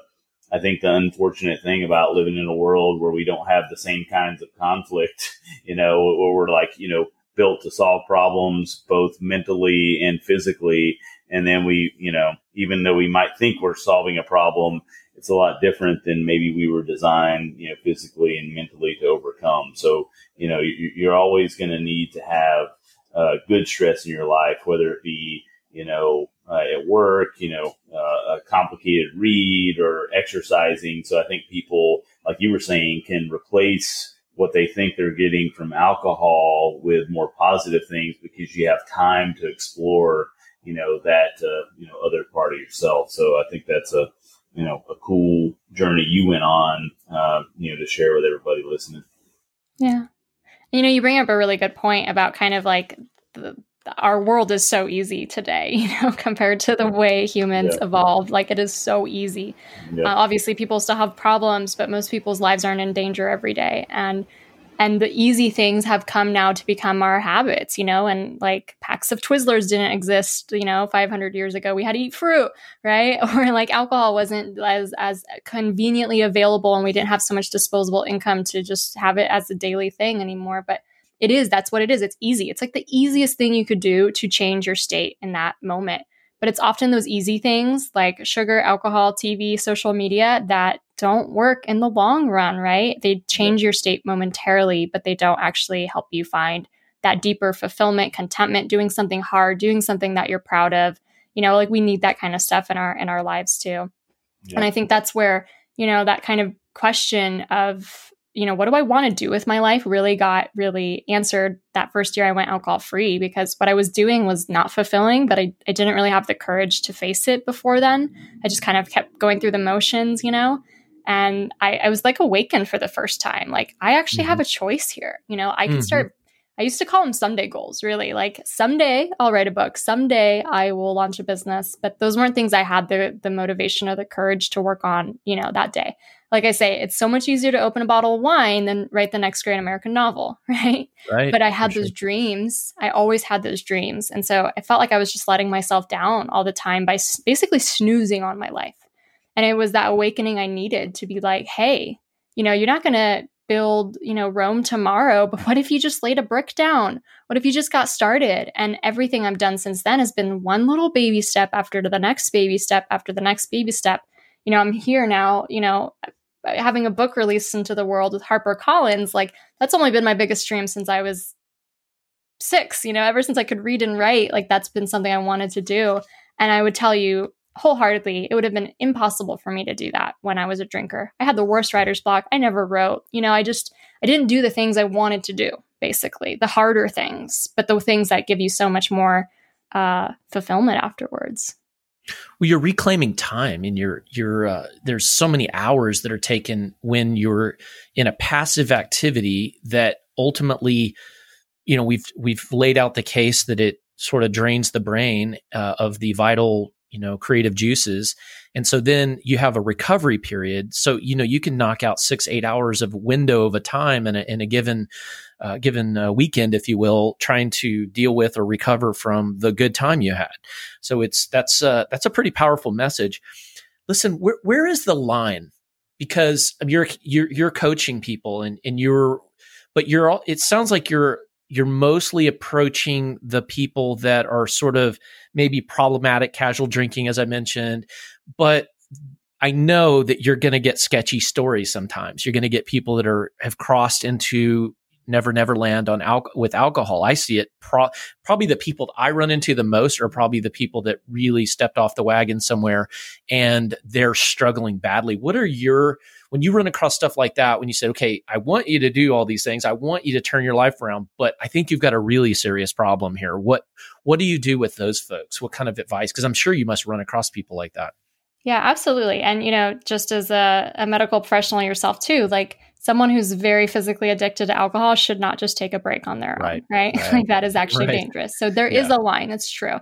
I think the unfortunate thing about living in a world where we don't have the same kinds of conflict, you know, where we're like, you know, built to solve problems both mentally and physically. And then we, you know, even though we might think we're solving a problem, it's a lot different than maybe we were designed, you know, physically and mentally to overcome. So, you know, you're always going to need to have uh, good stress in your life, whether it be, you know, uh, at work, you know, uh, a complicated read or exercising. So I think people, like you were saying, can replace what they think they're getting from alcohol with more positive things because you have time to explore, you know, that, uh, you know, other part of yourself. So I think that's a, you know, a cool journey you went on, uh, you know, to share with everybody listening. Yeah. You know, you bring up a really good point about kind of like the, our world is so easy today, you know, compared to the way humans yeah. evolved. Like it is so easy. Yeah. Uh, obviously, people still have problems, but most people's lives aren't in danger every day. And and the easy things have come now to become our habits you know and like packs of twizzlers didn't exist you know 500 years ago we had to eat fruit right or like alcohol wasn't as as conveniently available and we didn't have so much disposable income to just have it as a daily thing anymore but it is that's what it is it's easy it's like the easiest thing you could do to change your state in that moment but it's often those easy things like sugar, alcohol, TV, social media that don't work in the long run, right? They change your state momentarily, but they don't actually help you find that deeper fulfillment, contentment, doing something hard, doing something that you're proud of. You know, like we need that kind of stuff in our in our lives too. Yeah. And I think that's where, you know, that kind of question of you know, what do I want to do with my life really got really answered that first year I went alcohol free because what I was doing was not fulfilling, but I, I didn't really have the courage to face it before then. I just kind of kept going through the motions, you know? And I, I was like awakened for the first time. Like, I actually mm-hmm. have a choice here. You know, I can mm-hmm. start I used to call them someday goals, really. Like someday I'll write a book, someday I will launch a business, but those weren't things I had the the motivation or the courage to work on, you know, that day like I say, it's so much easier to open a bottle of wine than write the next great American novel, right? Right. But I had those sure. dreams. I always had those dreams. And so I felt like I was just letting myself down all the time by basically snoozing on my life. And it was that awakening I needed to be like, hey, you know, you're not going to build, you know, Rome tomorrow, but what if you just laid a brick down? What if you just got started? And everything I've done since then has been one little baby step after the next baby step after the next baby step you know, I'm here now, you know, having a book released into the world with Harper Collins, like that's only been my biggest dream since I was six, you know, ever since I could read and write, like that's been something I wanted to do. And I would tell you wholeheartedly, it would have been impossible for me to do that when I was a drinker. I had the worst writer's block. I never wrote, you know, I just, I didn't do the things I wanted to do, basically, the harder things, but the things that give you so much more uh, fulfillment afterwards. Well, you're reclaiming time, and you're you're uh, there's so many hours that are taken when you're in a passive activity that ultimately, you know, we've we've laid out the case that it sort of drains the brain uh, of the vital you know creative juices. And so then you have a recovery period. So you know you can knock out six eight hours of window of a time in a, in a given uh, given uh, weekend if you will trying to deal with or recover from the good time you had. So it's that's uh, that's a pretty powerful message. Listen where, where is the line? Because you're you're you're coaching people and and you're but you're all it sounds like you're you're mostly approaching the people that are sort of maybe problematic casual drinking, as I mentioned. But I know that you're going to get sketchy stories sometimes. You're going to get people that are have crossed into Never Never Land on al- with alcohol. I see it. Pro- probably the people that I run into the most are probably the people that really stepped off the wagon somewhere and they're struggling badly. What are your when you run across stuff like that? When you said, "Okay, I want you to do all these things. I want you to turn your life around, but I think you've got a really serious problem here." What what do you do with those folks? What kind of advice? Because I'm sure you must run across people like that. Yeah, absolutely. And you know, just as a, a medical professional yourself too, like someone who's very physically addicted to alcohol should not just take a break on their right. own, right? right. like that is actually right. dangerous. So there yeah. is a line. It's true.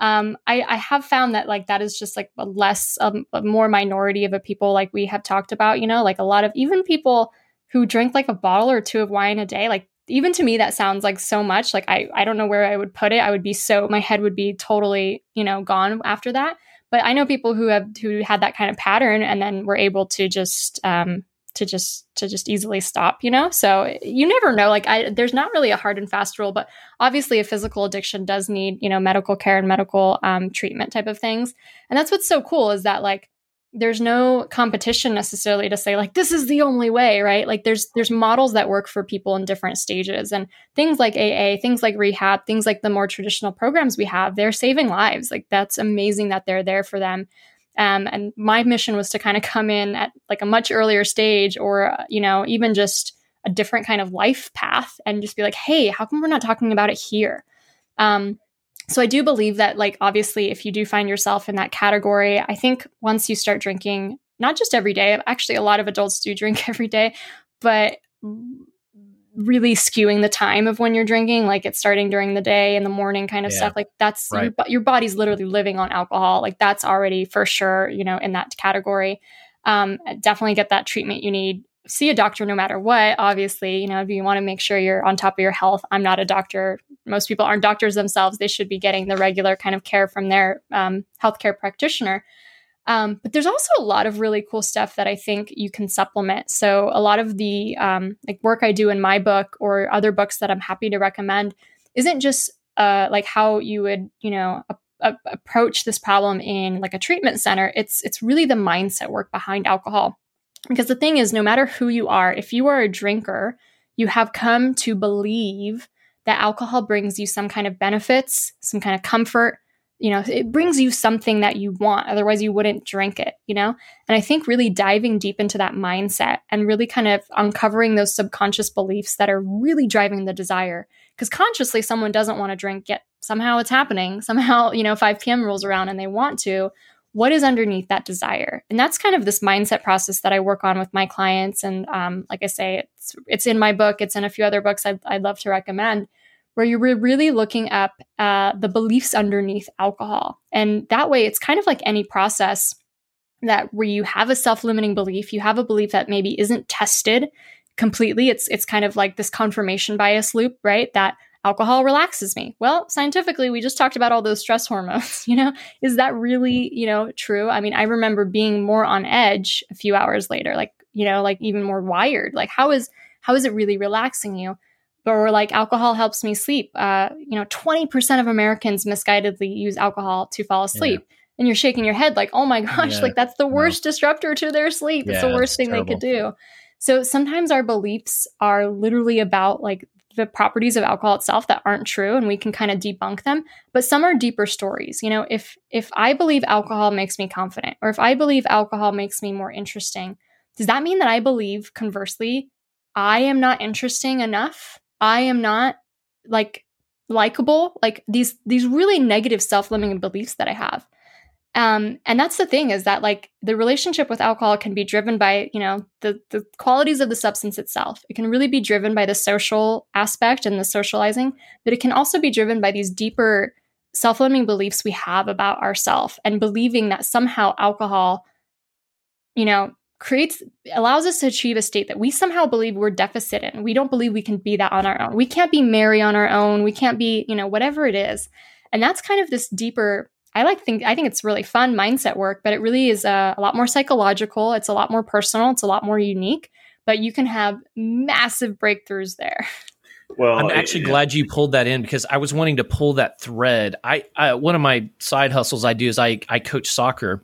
um, I, I have found that like that is just like a less um, a more minority of a people like we have talked about you know like a lot of even people who drink like a bottle or two of wine a day like even to me that sounds like so much like i i don't know where i would put it i would be so my head would be totally you know gone after that but i know people who have who had that kind of pattern and then were able to just um to just to just easily stop you know? So you never know like I, there's not really a hard and fast rule but obviously a physical addiction does need you know medical care and medical um, treatment type of things. And that's what's so cool is that like there's no competition necessarily to say like this is the only way right? Like there's there's models that work for people in different stages and things like aa things like rehab things like the more traditional programs we have they're saving lives. Like that's amazing that they're there for them. Um, and my mission was to kind of come in at like a much earlier stage or, you know, even just a different kind of life path and just be like, hey, how come we're not talking about it here? Um, so I do believe that, like, obviously, if you do find yourself in that category, I think once you start drinking, not just every day, actually, a lot of adults do drink every day, but really skewing the time of when you're drinking like it's starting during the day in the morning kind of yeah. stuff like that's right. your, your, body's literally living on alcohol like that's already for sure you know in that category um, definitely get that treatment you need see a doctor no matter what obviously you know if you want to make sure you're on top of your health i'm not a doctor most people aren't doctors themselves they should be getting the regular kind of care from their um, healthcare practitioner um, but there's also a lot of really cool stuff that I think you can supplement. So a lot of the um, like work I do in my book or other books that I'm happy to recommend isn't just uh, like how you would you know a- a- approach this problem in like a treatment center. It's it's really the mindset work behind alcohol. Because the thing is, no matter who you are, if you are a drinker, you have come to believe that alcohol brings you some kind of benefits, some kind of comfort, you know it brings you something that you want otherwise you wouldn't drink it you know? And i think really diving deep into that mindset and really kind of uncovering those subconscious beliefs that are really driving the desire. Because consciously someone doesn't want to drink yet somehow it's happening. Somehow you know 5 p.m rolls around and they want to what is underneath that desire and that's kind of this mindset process that i work on with my clients and um, like i say it's it's in my book it's in a few other books I'd, I'd love to recommend where you're really looking up uh, the beliefs underneath alcohol. And that way, it's kind of like any process that where you have a self-limiting belief, you have a belief that maybe isn't tested completely. It's it's kind of like this confirmation bias loop, right? That alcohol relaxes me. Well, scientifically, we just talked about all those stress hormones. You know, is that really you know true? I mean, I remember being more on edge a few hours later, like you know, like even more wired. Like how is how is it really relaxing you? or like alcohol helps me sleep. Uh, you know, 20% of Americans misguidedly use alcohol to fall asleep. Yeah. And you're shaking your head like, oh my gosh, yeah. like that's the worst no. disruptor to their sleep. Yeah, it's the worst thing terrible. they could do. So sometimes our beliefs are literally about like the properties of alcohol itself that aren't true and we can kind of debunk them but some are deeper stories. You know if if i believe alcohol makes me confident or if i believe alcohol makes me more interesting does that mean that i believe conversely i am not interesting enough? I am not like likable, like these these really negative self-limiting beliefs that I have. Um, and that's the thing is that like the relationship with alcohol can be driven by you know the the qualities of the substance itself. It can really be driven by the social aspect and the socializing, but it can also be driven by these deeper self-limiting beliefs we have about ourselves and believing that somehow alcohol, you know, creates allows us to achieve a state that we somehow believe we're deficit in. We don't believe we can be that on our own. We can't be merry on our own. We can't be, you know, whatever it is. And that's kind of this deeper I like think I think it's really fun mindset work, but it really is a, a lot more psychological. It's a lot more personal. It's a lot more unique, but you can have massive breakthroughs there. Well, I'm actually it, glad you pulled that in because I was wanting to pull that thread. I, I one of my side hustles I do is I I coach soccer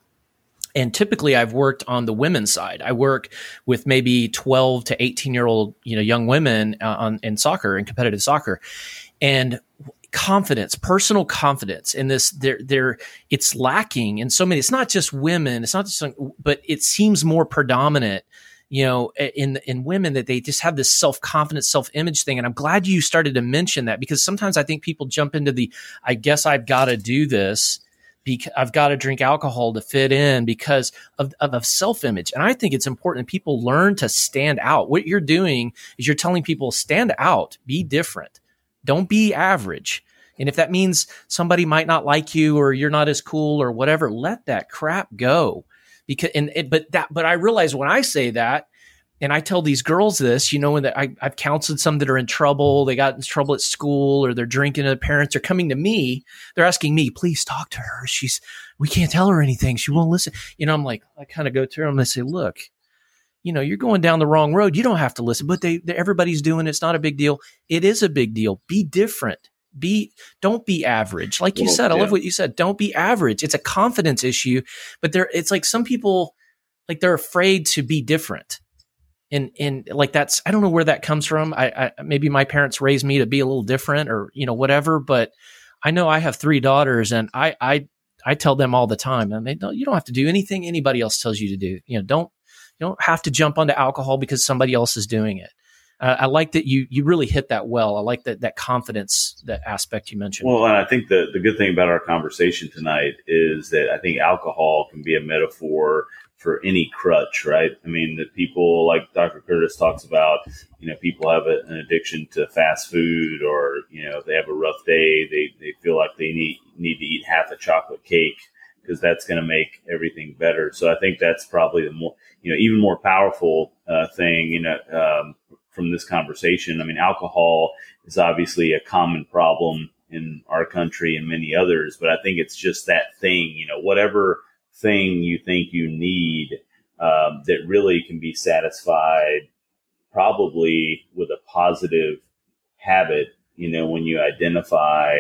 and typically I've worked on the women's side. I work with maybe 12 to 18 year old, you know, young women uh, on in soccer and competitive soccer. And confidence, personal confidence in this, they're, they're, it's lacking in so many, it's not just women, it's not just, but it seems more predominant you know in in women that they just have this self-confidence self-image thing and i'm glad you started to mention that because sometimes i think people jump into the i guess i've got to do this because I've got to drink alcohol to fit in because of, of, of self image. And I think it's important that people learn to stand out. What you're doing is you're telling people stand out, be different, don't be average. And if that means somebody might not like you or you're not as cool or whatever, let that crap go. Because and it, but that but I realize when I say that, and I tell these girls this, you know, that I, I've counseled some that are in trouble, they got in trouble at school, or they're drinking, and the parents are coming to me. They're asking me, please talk to her. She's, we can't tell her anything. She won't listen. You know, I'm like, I kind of go to them and say, look, you know, you're going down the wrong road. You don't have to listen, but they everybody's doing it. It's not a big deal. It is a big deal. Be different. Be, don't be average. Like you well, said, I love what you said. Don't be average. It's a confidence issue, but there, it's like some people, like they're afraid to be different and and like that's I don't know where that comes from. I, I, maybe my parents raised me to be a little different or you know whatever, but I know I have three daughters and I I I tell them all the time and they don't you don't have to do anything anybody else tells you to do. You know, don't you don't have to jump onto alcohol because somebody else is doing it. Uh, I like that you you really hit that well. I like that that confidence that aspect you mentioned. Well, and I think the the good thing about our conversation tonight is that I think alcohol can be a metaphor for any crutch, right? I mean, that people like Dr. Curtis talks about, you know, people have a, an addiction to fast food or, you know, if they have a rough day, they, they feel like they need, need to eat half a chocolate cake because that's going to make everything better. So I think that's probably the more, you know, even more powerful uh, thing, you know, um, from this conversation. I mean, alcohol is obviously a common problem in our country and many others, but I think it's just that thing, you know, whatever thing you think you need um, that really can be satisfied probably with a positive habit, you know, when you identify,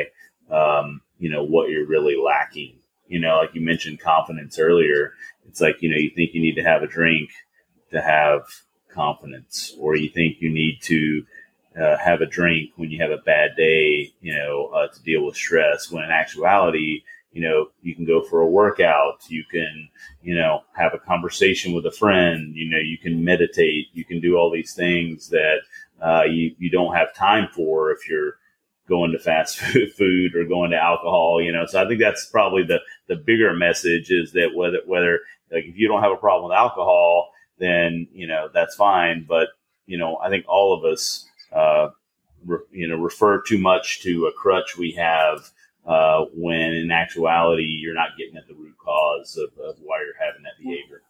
um, you know, what you're really lacking. You know, like you mentioned confidence earlier. It's like, you know, you think you need to have a drink to have confidence, or you think you need to uh, have a drink when you have a bad day, you know, uh, to deal with stress, when in actuality, you know, you can go for a workout, you can, you know, have a conversation with a friend, you know, you can meditate, you can do all these things that uh, you, you don't have time for if you're going to fast food or going to alcohol, you know. So I think that's probably the, the bigger message is that whether, whether, like, if you don't have a problem with alcohol, then, you know, that's fine. But, you know, I think all of us, uh, re, you know, refer too much to a crutch we have uh, when in actuality you're not getting at the root cause of, of why you're having that behavior.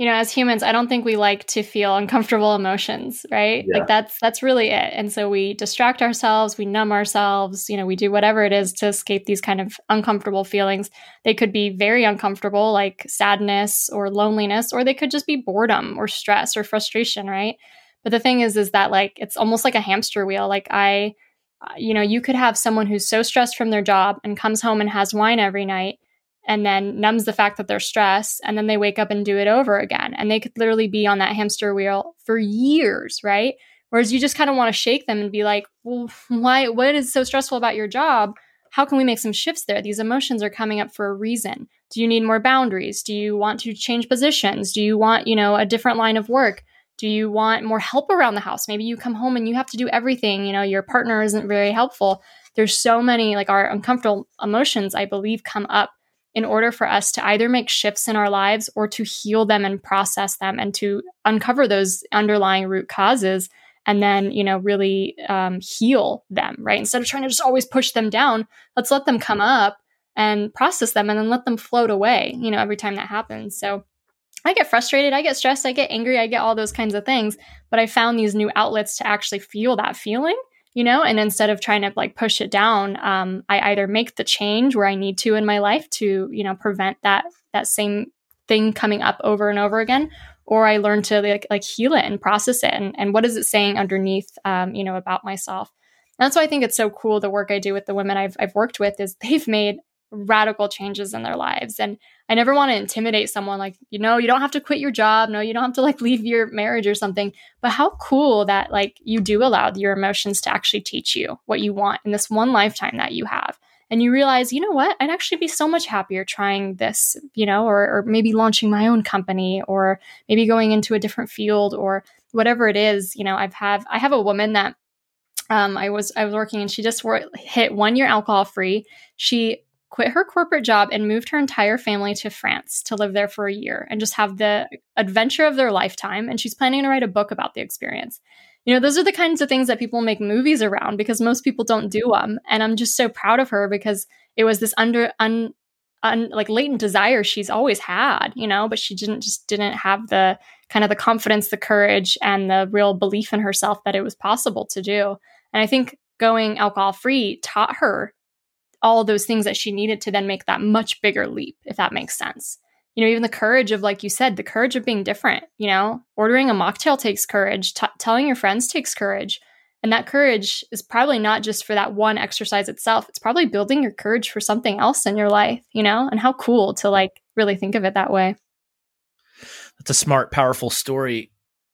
You know, as humans, I don't think we like to feel uncomfortable emotions, right? Yeah. Like that's that's really it. And so we distract ourselves, we numb ourselves, you know, we do whatever it is to escape these kind of uncomfortable feelings. They could be very uncomfortable, like sadness or loneliness, or they could just be boredom or stress or frustration, right? But the thing is, is that like it's almost like a hamster wheel. Like I uh, you know, you could have someone who's so stressed from their job and comes home and has wine every night and then numbs the fact that they're stressed and then they wake up and do it over again. And they could literally be on that hamster wheel for years right? Whereas you just kind of want to shake them and be like well why what is so stressful about your job? How can we make some shifts there? These emotions are coming up for a reason. Do you need more boundaries? Do you want to change positions? Do you want you know a different line of work? Do you want more help around the house? Maybe you come home and you have to do everything, you know, your partner isn't very helpful. There's so many like our uncomfortable emotions, I believe, come up in order for us to either make shifts in our lives or to heal them and process them and to uncover those underlying root causes and then you know really um, heal them right instead of trying to just always push them down let's let them come up and process them and then let them float away you know every time that happens so I get frustrated, I get stressed, I get angry, I get all those kinds of things. But I found these new outlets to actually feel that feeling, you know, and instead of trying to like push it down, um, I either make the change where I need to in my life to, you know, prevent that that same thing coming up over and over again, or I learn to like like heal it and process it and, and what is it saying underneath, um, you know, about myself. And that's why I think it's so cool the work I do with the women I've I've worked with is they've made radical changes in their lives. And I never want to intimidate someone like, you know, you don't have to quit your job. No, you don't have to like leave your marriage or something. But how cool that like you do allow your emotions to actually teach you what you want in this one lifetime that you have. And you realize, you know what, I'd actually be so much happier trying this, you know, or, or maybe launching my own company or maybe going into a different field or whatever it is. You know, I've have I have a woman that um, I was I was working and she just wor- hit one year alcohol free. She quit her corporate job and moved her entire family to France to live there for a year and just have the adventure of their lifetime. And she's planning to write a book about the experience. you know, those are the kinds of things that people make movies around because most people don't do them. And I'm just so proud of her because it was this under un, un like latent desire she's always had, you know, but she didn't just didn't have the kind of the confidence, the courage, and the real belief in herself that it was possible to do. And I think going alcohol free taught her all those things that she needed to then make that much bigger leap, if that makes sense. You know, even the courage of, like you said, the courage of being different. You know, ordering a mocktail takes courage, t- telling your friends takes courage. And that courage is probably not just for that one exercise itself. It's probably building your courage for something else in your life, you know? And how cool to like really think of it that way. That's a smart, powerful story.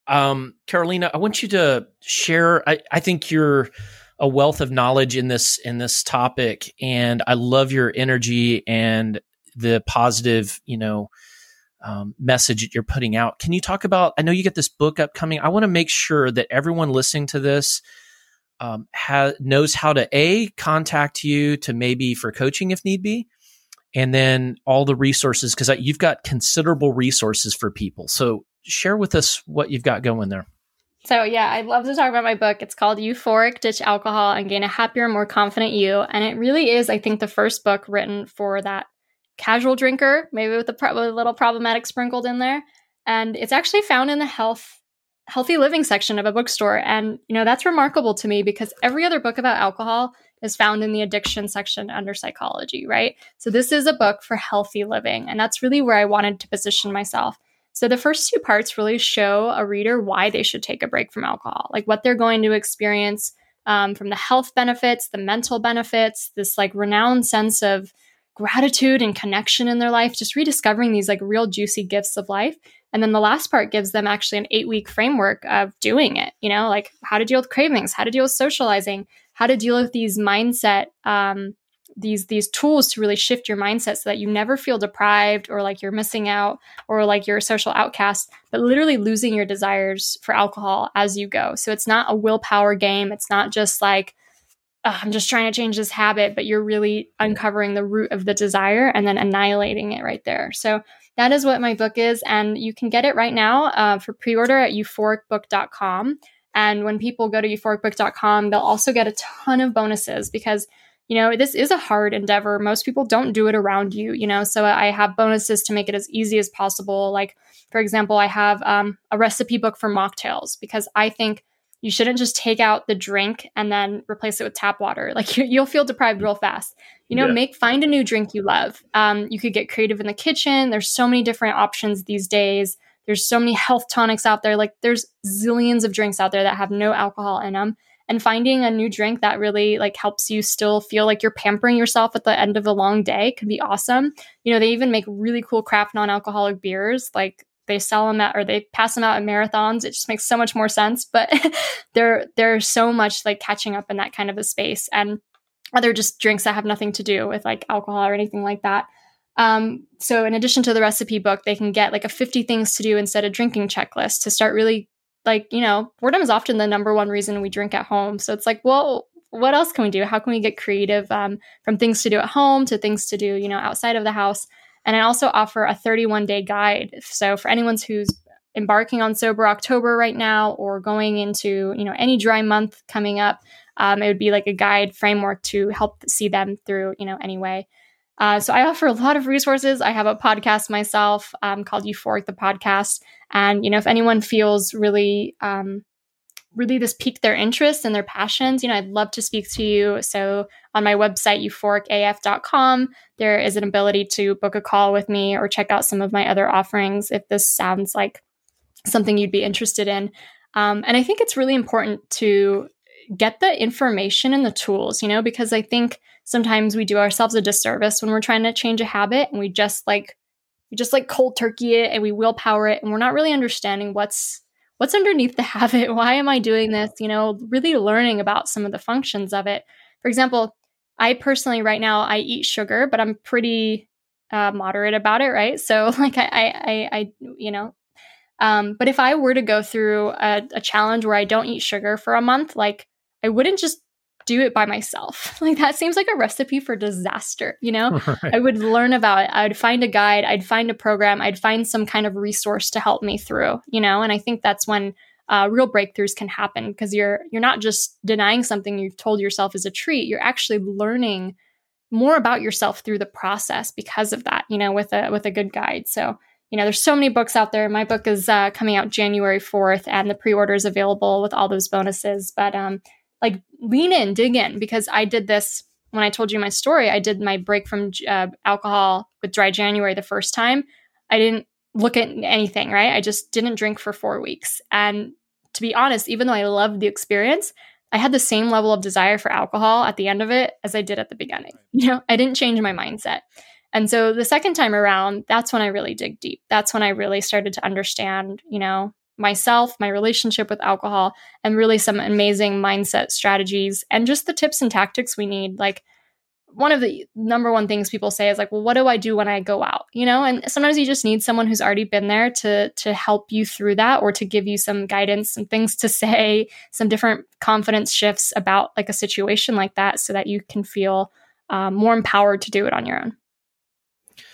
Um, Karolina, I want you to share. I, I think you're a wealth of knowledge in this in this topic. And i love your energy and the positive you know um, message that you're putting out. Can you talk about i know you get this book upcoming. I want to make sure that everyone listening to this um, ha- knows how to a contact you to maybe for coaching if need be and then all the resources because you've got considerable resources for people. So share with us what you've got going there so, yeah, I'd love to talk about my book. It's called Euphoric Ditch Alcohol and Gain a Happier, More Confident You. And it really is, I think, the first book written for that casual drinker, maybe with a, pro- with a little problematic sprinkled in there. And it's actually found in the health healthy living section of a bookstore. And, you know, that's remarkable to me because every other book about alcohol is found in the addiction section under psychology, right? So this is a book for healthy living. And that's really where I wanted to position myself. So the first two parts really show a reader why they should take a break from alcohol, like what they're going to experience um, from the health benefits, the mental benefits, this like renowned sense of gratitude and connection in their life, just rediscovering these like real juicy gifts of life. And then the last part gives them actually an eight week framework of doing it, you know, like how to deal with cravings, how to deal with socializing, how to deal with these mindset um, these these tools to really shift your mindset so that you never feel deprived or like you're missing out or like you're a social outcast but literally losing your desires for alcohol as you go. So it's not a willpower game. It's not just like i'm just trying to change this habit but you're really uncovering the root of the desire and then annihilating it right there. So that is what my book is and you can get it right now uh, for pre-order at euphoricbook.com and when people go to euphoricbook.com they'll also get a ton of bonuses because you know, this is a hard endeavor. Most people don't do it around you, you know, so I have bonuses to make it as easy as possible. Like, for example, I have um, a recipe book for mocktails because I think you shouldn't just take out the drink and then replace it with tap water. Like, you, will feel deprived real fast. You know, yeah. make, find a new drink you love. Um, you could get creative in the kitchen. There's so many different options these days. There's so many health tonics out there. Like, there's zillions of drinks out there that have no alcohol in them and finding a new drink that really like helps you still feel like you're pampering yourself at the end of a long day could be awesome. You know, they even make really cool craft non-alcoholic beers like they sell them at or they pass them out at marathons. It just makes so much more sense, but there there's so much like catching up in that kind of a space and other just drinks that have nothing to do with like alcohol or anything like that. Um, so in addition to the recipe book, they can get like a 50 things to do instead of drinking checklist to start really like, you know, boredom is often the number one reason we drink at home. So it's like, well, what else can we do? How can we get creative um, from things to do at home to things to do, you know, outside of the house? And I also offer a 31 day guide. So for anyone who's embarking on sober October right now or going into, you know, any dry month coming up, um, it would be like a guide framework to help see them through, you know, anyway. Uh, so I offer a lot of resources. I have a podcast myself um, called Euphoric the Podcast, and you know, if anyone feels really, um, really this piqued their interests and their passions, you know, I'd love to speak to you. So on my website euphoricaf.com, there is an ability to book a call with me or check out some of my other offerings if this sounds like something you'd be interested in. Um, and I think it's really important to get the information and the tools, you know, because I think sometimes we do ourselves a disservice when we're trying to change a habit and we just like we just like cold turkey it and we willpower it and we're not really understanding what's what's underneath the habit. Why am i doing this? You know really learning about some of the functions of it. For example i personally right now i eat sugar but i'm pretty uh, moderate about it right? So like i i i, you know um, but if i were to go through a, a challenge where i don't eat sugar for a month like i wouldn't just do it by myself. Like that seems like a recipe for disaster, you know? Right. I would learn about it. I'd find a guide, I'd find a program, I'd find some kind of resource to help me through, you know? And I think that's when uh, real breakthroughs can happen because you're you're not just denying something you've told yourself is a treat. You're actually learning more about yourself through the process because of that. You know, with a with a good guide. So you know, there's so many books out there. My book is uh, coming out January 4th, and the pre-order is available with all those bonuses. But um, like, lean in, dig in, because I did this when I told you my story. I did my break from uh, alcohol with dry January the first time. I didn't look at anything, right? I just didn't drink for four weeks. And to be honest, even though I loved the experience, I had the same level of desire for alcohol at the end of it as I did at the beginning. You know, I didn't change my mindset. And so the second time around, that's when I really dig deep. That's when I really started to understand, you know, myself, my relationship with alcohol, and really some amazing mindset strategies and just the tips and tactics we need. Like, one of the number one things people say is like, well, what do I do when I go out? You know, and sometimes you just need someone who's already been there to to help you through that or to give you some guidance, some things to say, some different confidence shifts about like a situation like that so that you can feel um, more empowered to do it on your own.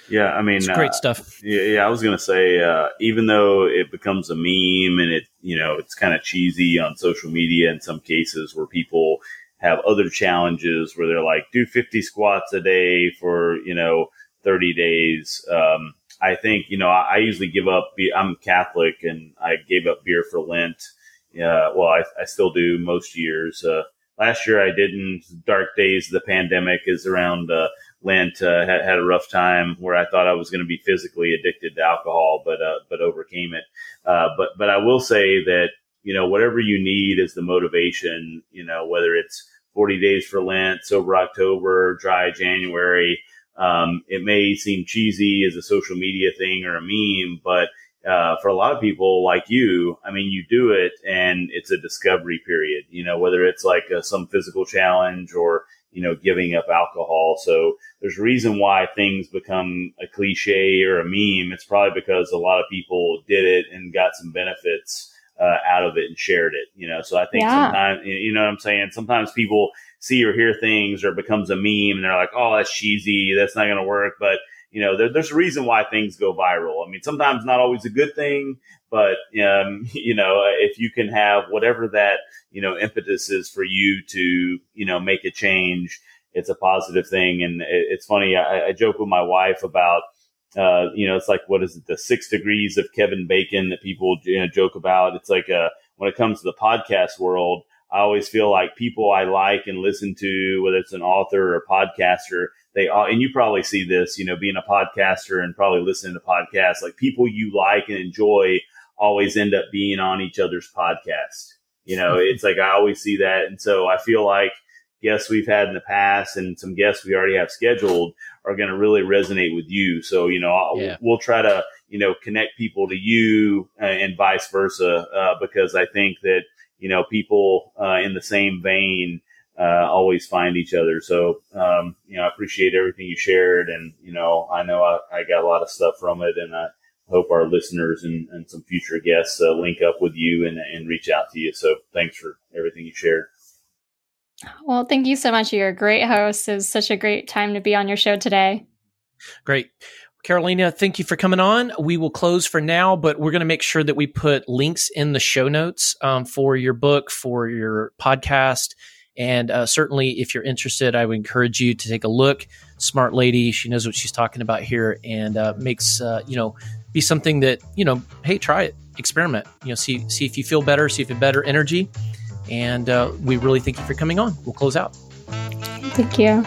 Yeah, I mean, it's great uh, stuff. Yeah, yeah, I was gonna say, uh, even though it becomes a meme and it, you know, it's kind of cheesy on social media in some cases where people have other challenges where they're like, do 50 squats a day for, you know, 30 days. Um, I think, you know, I, I usually give up, beer, I'm Catholic and I gave up beer for Lent. Yeah, well, I, I still do most years. Uh, last year I didn't. Dark days of the pandemic is around uh, Lent. Uh, had, had a rough time where I thought I was going to be physically addicted to alcohol, but uh, but overcame it. Uh, but but I will say that you know whatever you need is the motivation. You know whether it's 40 days for Lent, sober October, dry January. Um, it may seem cheesy as a social media thing or a meme, but uh, for a lot of people like you, I mean, you do it and it's a discovery period, you know, whether it's like a, some physical challenge or, you know, giving up alcohol. So there's a reason why things become a cliche or a meme. It's probably because a lot of people did it and got some benefits uh, out of it and shared it, you know. So I think yeah. sometimes, you know what I'm saying? Sometimes people see or hear things or it becomes a meme and they're like, oh, that's cheesy. That's not going to work. But, you know, there, there's a reason why things go viral. I mean, sometimes not always a good thing, but, um, you know, if you can have whatever that, you know, impetus is for you to, you know, make a change, it's a positive thing. And it, it's funny. I, I joke with my wife about, uh, you know, it's like what is it, the six degrees of Kevin Bacon that people you know, joke about. It's like uh, when it comes to the podcast world, I always feel like people I like and listen to, whether it's an author or a podcaster, they all, and you probably see this, you know, being a podcaster and probably listening to podcasts, like people you like and enjoy always end up being on each other's podcast. You know, it's like I always see that. And so I feel like guests we've had in the past and some guests we already have scheduled are going to really resonate with you. So, you know, yeah. we'll try to, you know, connect people to you uh, and vice versa, uh, because I think that, you know, people uh, in the same vein uh, always find each other. So, um, you know, I appreciate everything you shared. And, you know, I know I, I got a lot of stuff from it and I hope our listeners and, and some future guests uh, link up with you and, and reach out to you. So thanks for everything you shared. Well, thank you so much. You're a great host. It was such a great time to be on your show today. Great. Karolina, thank you for coming on. We will close for now, but we're going to make sure that we put links in the show notes um, for your book, for your podcast. And uh, certainly, if you're interested, I would encourage you to take a look. Smart lady, she knows what she's talking about here, and uh, makes uh, you know be something that you know. Hey, try it, experiment. You know, see see if you feel better, see if you better energy, and uh, we really thank you for coming on. We'll close out. Thank you.